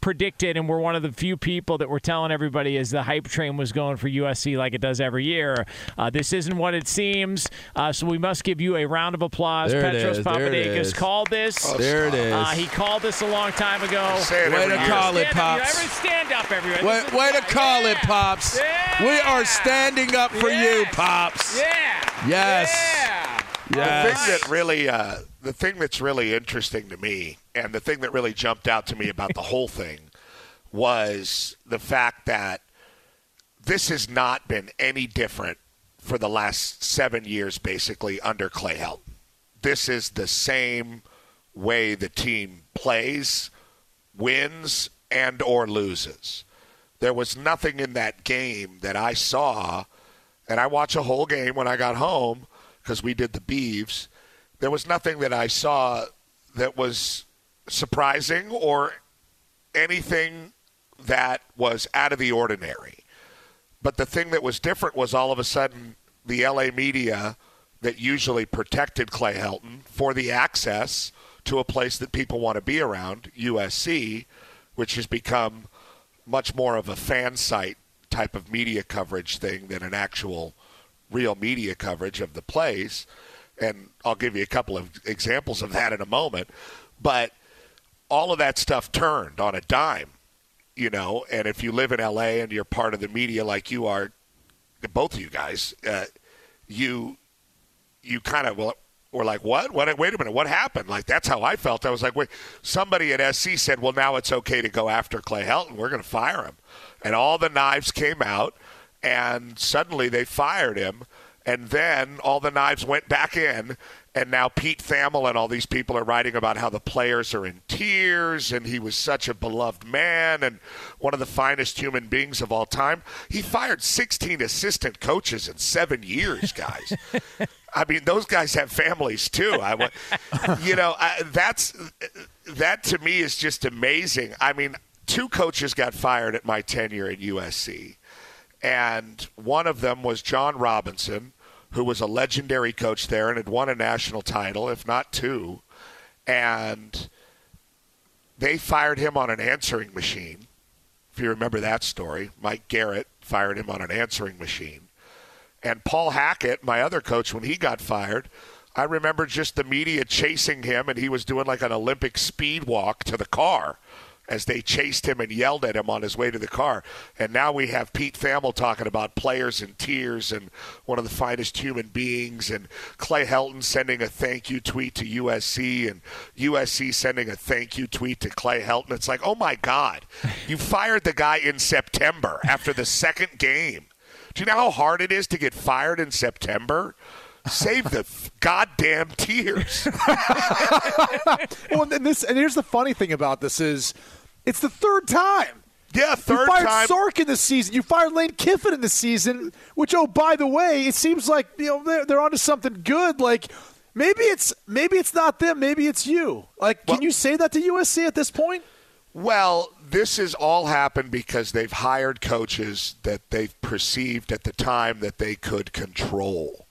predicted and were one of the few people that were telling everybody as the hype train was going for USC like it does every year. Uh, this isn't what it seems. Uh, so we must give you a round of applause. There it Petros there it Papadakis called this. There it is. Uh, he called this a long time ago. Way to call it, Stand Pops. everyone stand up, everyone. Way, way to call it, Pops. Yeah. We are standing up for you, Pops. Yeah. Yes. Yeah. The thing that really, uh, the thing that's really interesting to me, and the thing that really jumped out to me about the whole thing, was the fact that this has not been any different for the last seven years, basically under Clay Helton. This is the same way the team plays, wins, and or loses. There was nothing in that game that I saw, and I watched a whole game when I got home because we did the Beeves. There was nothing that I saw that was surprising or anything that was out of the ordinary. But the thing that was different was all of a sudden the LA media that usually protected Clay Helton for the access to a place that people want to be around, USC, which has become much more of a fan site type of media coverage thing than an actual real media coverage of the plays. And I'll give you a couple of examples of that in a moment. But all of that stuff turned on a dime, you know. And if you live in LA and you're part of the media like you are, both of you guys, uh, you you kind of well, were like, what? What? Wait a minute, what happened? Like that's how I felt. I was like, wait. Somebody at SC said, well, now it's okay to go after Clay Helton. We're going to fire him, and all the knives came out, and suddenly they fired him. And then all the knives went back in, and now Pete Thamel and all these people are writing about how the players are in tears, and he was such a beloved man and one of the finest human beings of all time. He fired 16 assistant coaches in seven years, guys. I mean, those guys have families too. I, you know, I, that's that to me is just amazing. I mean, two coaches got fired at my tenure at USC and one of them was John Robinson, who was a legendary coach there and had won a national title, if not two. And they fired him on an answering machine. If you remember that story, Mike Garrett fired him on an answering machine. And Paul Hackett, my other coach, when he got fired, I remember just the media chasing him, and he was doing like an Olympic speed walk to the car as they chased him and yelled at him on his way to the car. And now we have Pete Thamel talking about players in tears and one of the finest human beings, and Clay Helton sending a thank you tweet to USC, and USC sending a thank you tweet to Clay Helton. It's like, oh my God, you fired the guy in September after the second game. Do you know how hard it is to get fired in September? Save the goddamn tears. well, and this and here's the funny thing about this is, it's the third time. Yeah, third you fired time. Sark in the season. You fired Lane Kiffin in the season. Which, oh, by the way, it seems like you know they're, they're onto something good. Like maybe it's maybe it's not them. Maybe it's you. Like, can you say that to USC at this point? Well, this has all happened because they've hired coaches that they've perceived at the time that they could control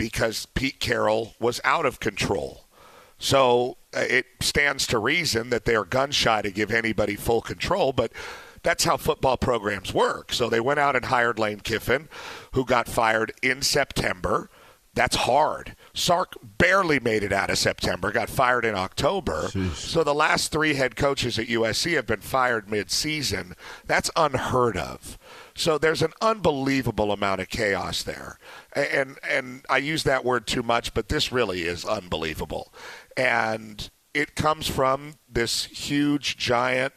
because Pete Carroll was out of control. So uh, it stands to reason that they are gun shy to give anybody full control, but that's how football programs work. So they went out and hired Lane Kiffin, who got fired in September. That's hard. Sark barely made it out of September, got fired in October. So the last three head coaches at USC have been fired mid-season. That's unheard of. So there's an unbelievable amount of chaos there. And and I use that word too much, but this really is unbelievable. And it comes from this huge giant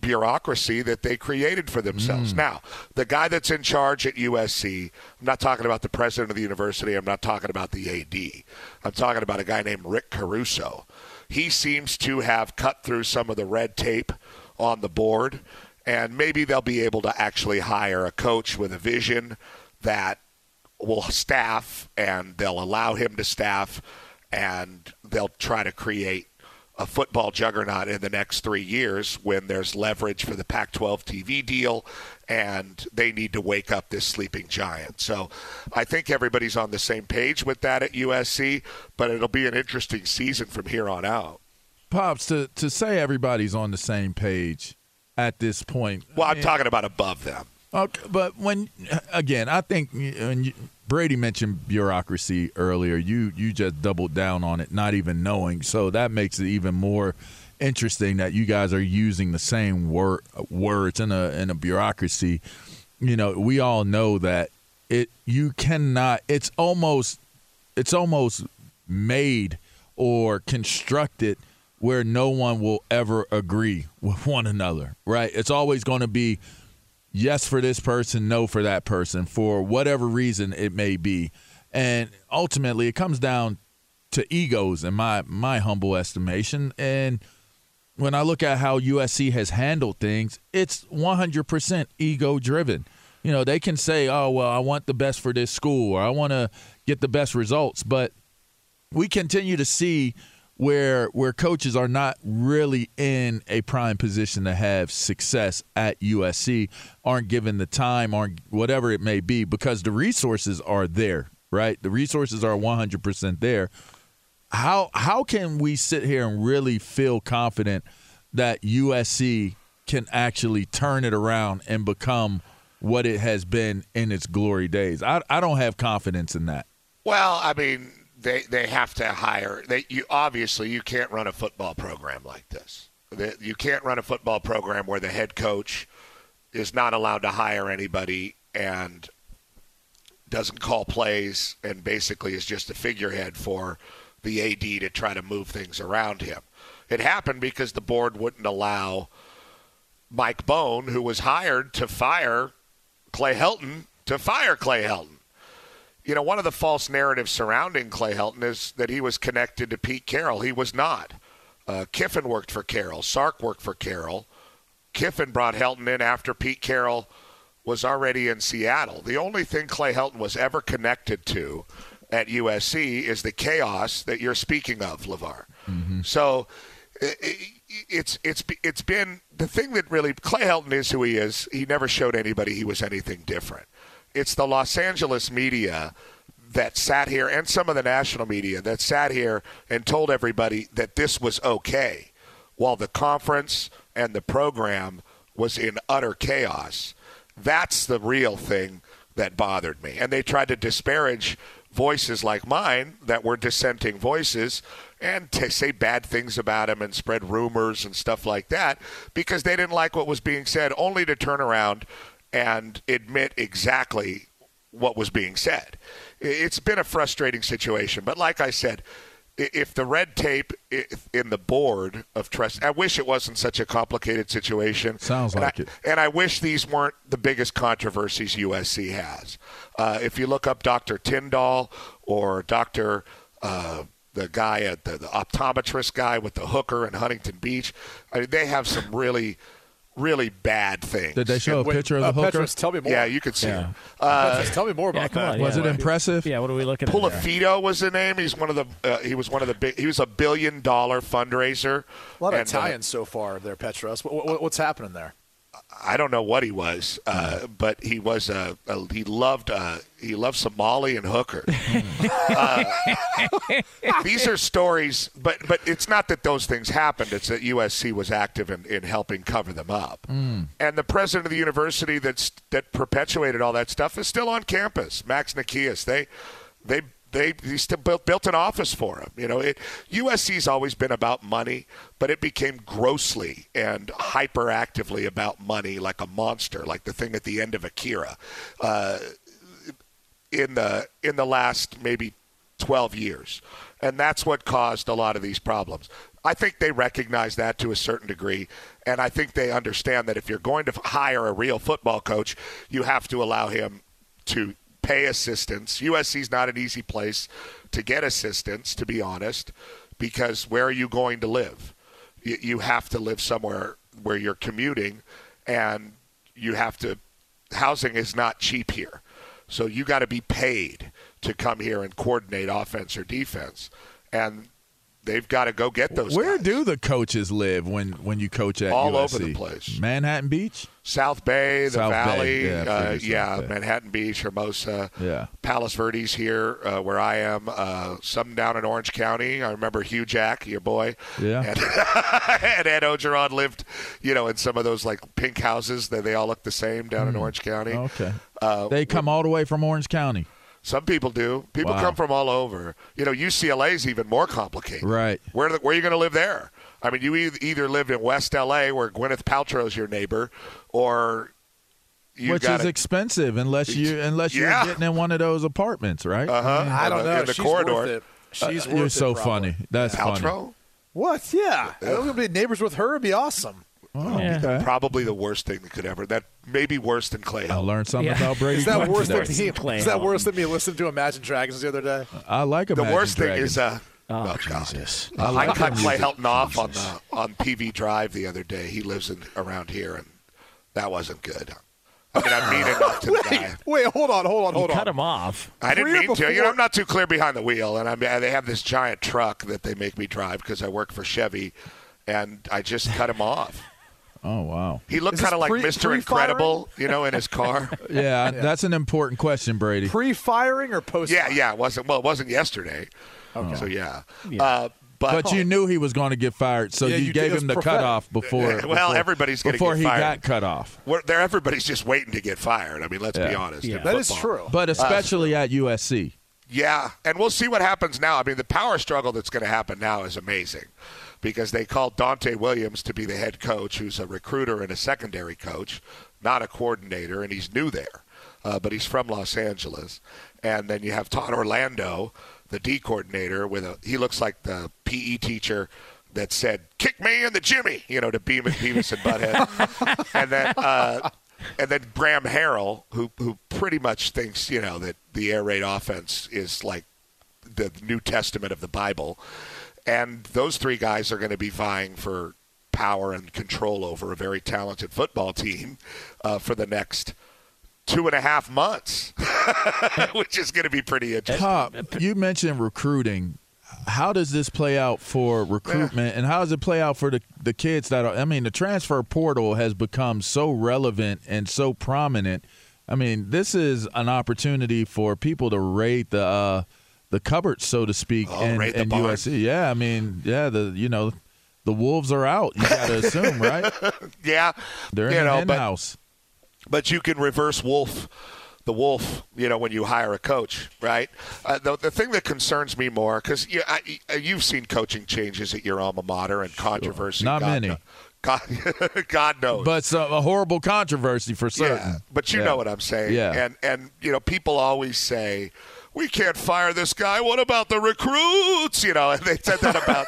bureaucracy that they created for themselves. Mm. Now, the guy that's in charge at USC, I'm not talking about the president of the university, I'm not talking about the AD. I'm talking about a guy named Rick Caruso. He seems to have cut through some of the red tape on the board, and maybe they'll be able to actually hire a coach with a vision that will staff and they'll allow him to staff and they'll try to create a football juggernaut in the next three years when there's leverage for the Pac 12 TV deal and they need to wake up this sleeping giant. So I think everybody's on the same page with that at USC, but it'll be an interesting season from here on out. Pops, to, to say everybody's on the same page at this point. Well, I'm eh, talking about above them. Okay, but when again, I think when you, Brady mentioned bureaucracy earlier. You you just doubled down on it, not even knowing. So that makes it even more interesting that you guys are using the same word words in a in a bureaucracy. You know, we all know that it you cannot. It's almost it's almost made or constructed where no one will ever agree with one another. Right? It's always going to be yes for this person, no for that person, for whatever reason it may be. And ultimately, it comes down to egos, in my my humble estimation. And when I look at how USC has handled things, it's 100% ego driven. You know, they can say, "Oh, well, I want the best for this school, or I want to get the best results," but we continue to see where where coaches are not really in a prime position to have success at USC, aren't given the time, aren't whatever it may be, because the resources are there, right? The resources are 100% there. How how can we sit here and really feel confident that USC can actually turn it around and become what it has been in its glory days? I I don't have confidence in that. Well, I mean, they they have to hire. They you obviously you can't run a football program like this. You can't run a football program where the head coach is not allowed to hire anybody and doesn't call plays and basically is just a figurehead for the AD to try to move things around him. It happened because the board wouldn't allow Mike Bohn, who was hired to fire Clay Helton, to fire Clay Helton you know, one of the false narratives surrounding Clay Helton is that he was connected to Pete Carroll. He was not. Uh, Kiffin worked for Carroll. Sark worked for Carroll. Kiffin brought Helton in after Pete Carroll was already in Seattle. The only thing Clay Helton was ever connected to at USC is the chaos that you're speaking of, LaVar. So i- i- it's it's it's been the thing that really Clay Helton is who he is. He never showed anybody he was anything different. It's the Los Angeles media that sat here and some of the national media that sat here and told everybody that this was okay while the conference and the program was in utter chaos. That's the real thing that bothered me. And they tried to disparage voices like mine that were dissenting voices and to say bad things about him and spread rumors and stuff like that because they didn't like what was being said, only to turn around and admit exactly what was being said. It's been a frustrating situation, but like I said, if the red tape in the board of trust, I wish it wasn't such a complicated situation. Sounds And like I- it. And I wish these weren't the biggest controversies USC has. Uh, if you look up Dr. Tyndall or Dr. Uh, the guy at the, the optometrist guy with the hooker in Huntington Beach, I mean, they have some really, really bad things. Did they show a Wait, picture of uh, the hooker? Petros, tell me more. Yeah, you could see Yeah. him. Uh, Petros, tell me more about Yeah, come that. on, Was it impressive? Yeah, what are we looking at? Puliafito was the name. He's one of the. Uh, he was one of the big. He was a billion dollar fundraiser. A lot of And, uh, Italians so far there, Petros. What, what, what's happening there? I don't know what he was, uh, but he was a, he loved uh, he loved Somali and hookers. uh, these are stories, but but it's not that those things happened. It's that USC was active in, in helping cover them up, and the president of the university that's that perpetuated all that stuff is still on campus. Max Nikias. They they. They he still built, built an office for him. You know, it, USC's always been about money, but it became grossly and hyperactively about money, like a monster, like the thing at the end of Akira. Uh, in the in the last maybe 12 years and that's what caused a lot of these problems i think they recognize that to a certain degree and i think they understand that if you're going to hire a real football coach you have to allow him to pay assistants usc's not an easy place to get assistance, to be honest because where are you going to live? You, you have to live somewhere where you're commuting and you have to housing is not cheap here. So you got to be paid to come here and coordinate offense or defense, and they've got to go get those. Where guys. do the coaches live when, when you coach at All USC? over the place. Manhattan Beach? South Bay, the South Bay, Valley, yeah, uh, yeah, Bay. Manhattan Beach, Hermosa, Yeah. Palos Verdes here, uh, where I am. Uh, some down in Orange County. I remember Hugh Jack, your boy, Yeah. and, and Ed Orgeron lived, you know, in some of those like pink houses that they all look the same down in Orange County. Hmm. Okay. Uh, They come all the way from Orange County. Some people do. People Wow. come from all over. You know, UCLA is even more complicated. Right. Where where are you going to live there? I mean, you either live in West LA where Gwyneth Paltrow's your neighbor, or you Which got is expensive unless you unless you're getting in one of those apartments, right? Uh huh. I don't know. In the She's corridor. worth it. She's Uh, worth you're it, so probably. funny. That's funny. Paltrow? What? Yeah. I'm going to be neighbors with her. It'd be awesome. Oh, Yeah. okay. Probably the worst thing that could ever. That may be worse than Clay. I Helton. learned something Yeah. about Brady. Is that Quinn worse than me? Clay Is that worse than me listening to Imagine Dragons the other day? I like Imagine The Imagine worst thing is uh, Oh, oh, God. Jesus. I, like cut Clay music. Helton off on the on PV Drive the other day. He lives in around here, and that wasn't good. I mean, I'm mean enough to the guy. Wait, hold on, hold on, You hold cut him off. I didn't Career mean to. You know, I'm not too clear behind the wheel, and I mean, they have this giant truck that they make me drive because I work for Chevy, and I just cut him off. Oh wow. He looked kind of like Mr. Incredible, you know, in his car. Yeah, that's an important question, Brady. Pre-firing or post? yeah, yeah. It wasn't well. It wasn't yesterday. Okay. So yeah, Yeah. Uh, but, But you knew he was going to get fired, so Yeah, you, you gave him the prophetic. cutoff before. Well, before- everybody's gonna before get he fired. got cut off. we're, there, everybody's just waiting to get fired. I mean, let's be honest. Yeah. That is true. But especially at USC. Yeah, and we'll see what happens now. I mean, the power struggle that's going to happen now is amazing because they called Donte Williams to be the head coach, who's a recruiter and a secondary coach, not a coordinator, and he's new there, uh, but he's from Los Angeles. And then you have Todd Orlando, the D coordinator, with a he looks like the PE teacher that said "kick me in the Jimmy," you know, to Beavis, Beavis and Butthead, and then. Uh, and then Graham Harrell, who who pretty much thinks you know that the air raid offense is like the New Testament of the Bible, and those three guys are going to be vying for power and control over a very talented football team uh, for the next two and a half months, which is going to be pretty interesting. Pop, you mentioned recruiting. How does this play out for recruitment, and how does it play out for the, the kids that are? I mean, the transfer portal has become so relevant and so prominent. I mean, this is an opportunity for people to rate the uh, the cupboard, so to speak, Oh, in, the in. USC. Yeah, I mean, yeah, the you know, the wolves are out. You got to assume, right? Yeah, They're in you the know, hen but house. but you can reverse wolf the wolf you know when you hire a coach right uh, the, the thing that concerns me more because you, I- you've seen coaching changes at your alma mater and controversy Not God many. God, God knows But some, a horrible controversy for certain. yeah, but you Yeah. know what I'm saying. Yeah. And and you know, people always say, we can't fire this guy. What about the recruits? You know, and they said that about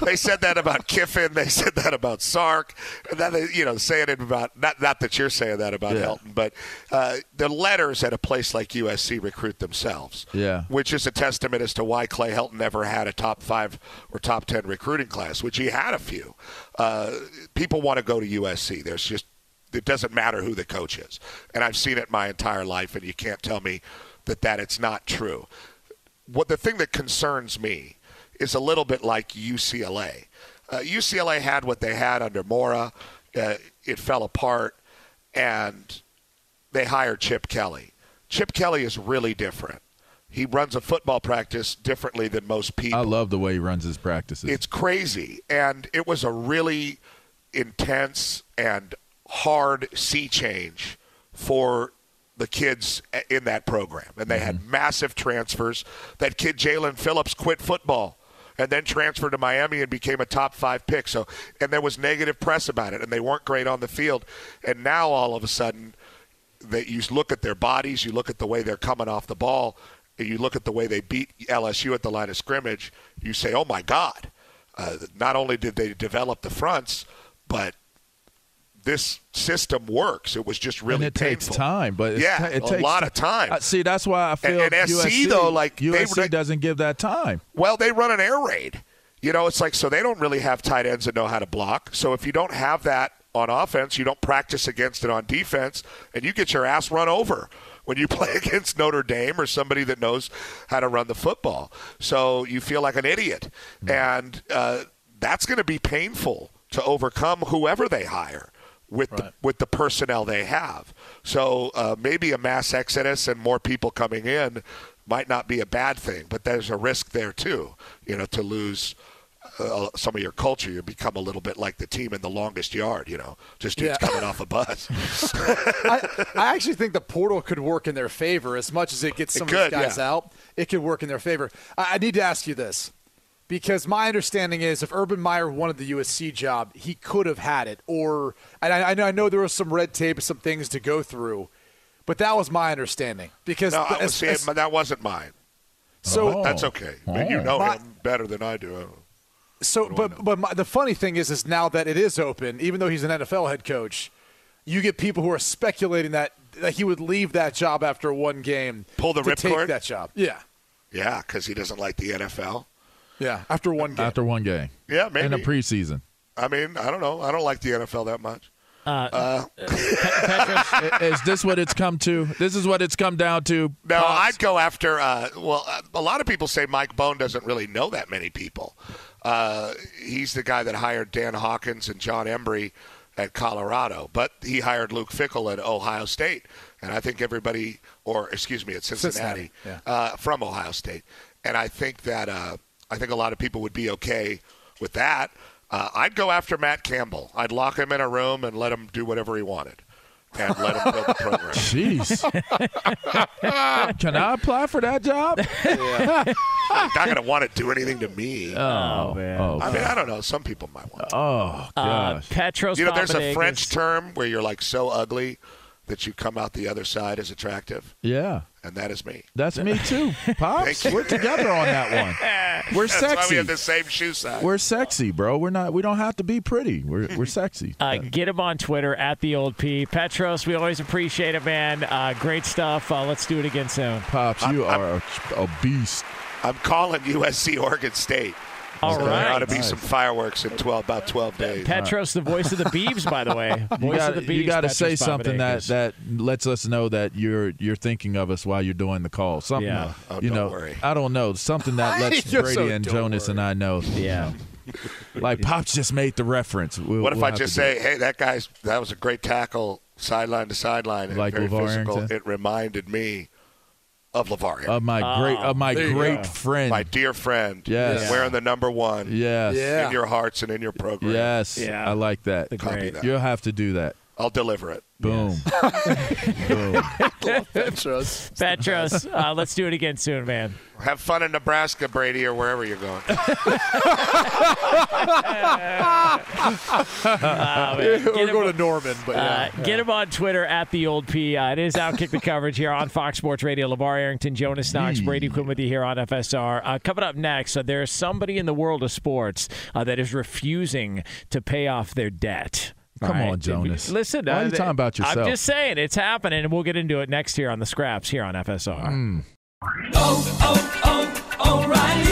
they said that about Kiffin. They said that about Sark. And then they, you know, saying it about not not that you're saying that about Yeah. Helton, but uh, the letters at a place like USC recruit themselves. Yeah. Which is a testament as to why Clay Helton never had a top five or top ten recruiting class, which he had a few. Uh, people want to go to USC. There's just it doesn't matter who the coach is, and I've seen it my entire life, and you can't tell me that that it's not true. What the thing that concerns me is a little bit like UCLA. Uh, UCLA had what they had under Mora. Uh, it fell apart, and they hired Chip Kelly. Chip Kelly is really different. He runs a football practice differently than most people. I love the way he runs his practices. It's crazy. And it was a really intense and hard sea change for the kids in that program. And they had massive transfers. That kid, Jaelan Phillips, quit football and then transferred to Miami and became a top five pick. So, and there was negative press about it, and they weren't great on the field. And now all of a sudden, that you look at their bodies, you look at the way they're coming off the ball, and you look at the way they beat LSU at the line of scrimmage, you say, "Oh my God!" Uh, not only did they develop the fronts, but this system works. It was just really and it takes time, but yeah, ta- it a takes lot of time. Uh, see, that's why I feel And- and SC, USC, though, like, USC they- doesn't give that time. Well, they run an air raid. You know, it's like so they don't really have tight ends that know how to block. So if you don't have that on offense, you don't practice against it on defense, and you get your ass run over when you play against Notre Dame or somebody that knows how to run the football. So you feel like an idiot, and uh, that's going to be painful to overcome whoever they hire with the with the personnel they have. So uh, maybe a mass exodus and more people coming in might not be a bad thing, but there's a risk there too. You know, to lose. Uh, some of your culture, you become a little bit like the team in the longest yard. You know, just dudes Yeah. coming off a bus. I, I actually think the portal could work in their favor as much as it gets It some could, of these guys yeah. out. It could work in their favor. I, I need to ask you this because my understanding is if Urban Meyer wanted the USC job, he could have had it. Or and I, I know I know there was some red tape, some things to go through, but that was my understanding because no, I as- was saying, as- that wasn't mine. So- But that's okay. But you Oh. know My- him better than I do. So, but but my, the funny thing is, is now that it is open, even though he's an NFL head coach, you get people who are speculating that, that he would leave that job after one game, Pull the to take ripcord? that job. Yeah, Yeah, because he doesn't like the NFL. Yeah, after one game. After one game. Yeah, maybe. In the preseason. I mean, I don't know. I don't like the NFL that much. Uh, I- is this what it's come to? This is what it's come down to. No, Pops? I'd go after. Uh, well, uh, a lot of people say Mike Bohn doesn't really know that many people. Uh, he's the guy that hired Dan Hawkins and Jon Embree at Colorado, but he hired Luke Fickell at Ohio State, and I think everybody, or excuse me, at Cincinnati, Cincinnati, uh, from Ohio State, and I think that uh, I think a lot of people would be okay with that. Uh, I'd go after Matt Campbell. I'd lock him in a room and let him do whatever he wanted, and let him build the program. Jeez. Can I apply for that job? He's not going to want to do anything to me. Oh, man. Oh, I mean, I don't know. Some people might want. To. Oh, Uh, gosh. Petros You know, there's a Papadakis. French term where you're like so ugly that you come out the other side as attractive, yeah. And that is me. That's me too. Pops, we're together on that one. We're That's why we sexy. have the same shoe size. We're sexy, bro. We're not. We don't have to be pretty. We're we're sexy. Uh, get him on Twitter at the old P. Petros, we always appreciate it, man. Uh, great stuff. Uh, let's do it again soon. Pops, you are a, a beast. I'm calling USC Oregon State. All so right. There ought to be Nice. some fireworks in 12, about 12 days. Petros, uh, the voice of the Beeves, by the way. Voice You got of the Beeves. you got to Petros say something that that lets us know that you're you're thinking of us while you're doing the call. Something, Yeah. Oh, you don't know, worry. I don't know. Something that lets Brady so and don't Jonas and I know. Yeah. Like Pops just made the reference. We'll- What if we'll I just say, hey, that guy's that was a great tackle, sideline to sideline, and Like very LaVar physical. Arrington? It reminded me of LaVar. of my great of my great friend? my dear friend, Yes. wearing the number one yes, Yeah. in your hearts and in your program. yes, Yeah. I like that. Copy great. that. You'll have to do that. I'll deliver it. Boom. Boom. Petros. Petros, uh, let's do it again soon, man. Have fun in Nebraska, Brady, or wherever you're going. Uh, man. We're Get him- going to Norman, but Uh, yeah. Get him on Twitter at the old P. Uh, it is Outkick the coverage here on Fox Sports Radio. LaVar Arrington, Jonas Knox, Brady Quinn with you here on FSR. Uh, coming up next, uh, there's somebody in the world of sports uh, that is refusing to pay off their debt. Come All on, Jonas. Listen, Why are uh, you talking about yourself? I'm just saying it's happening, and we'll get into it next here on the Scraps here on FSR. Hmm. O'Reilly.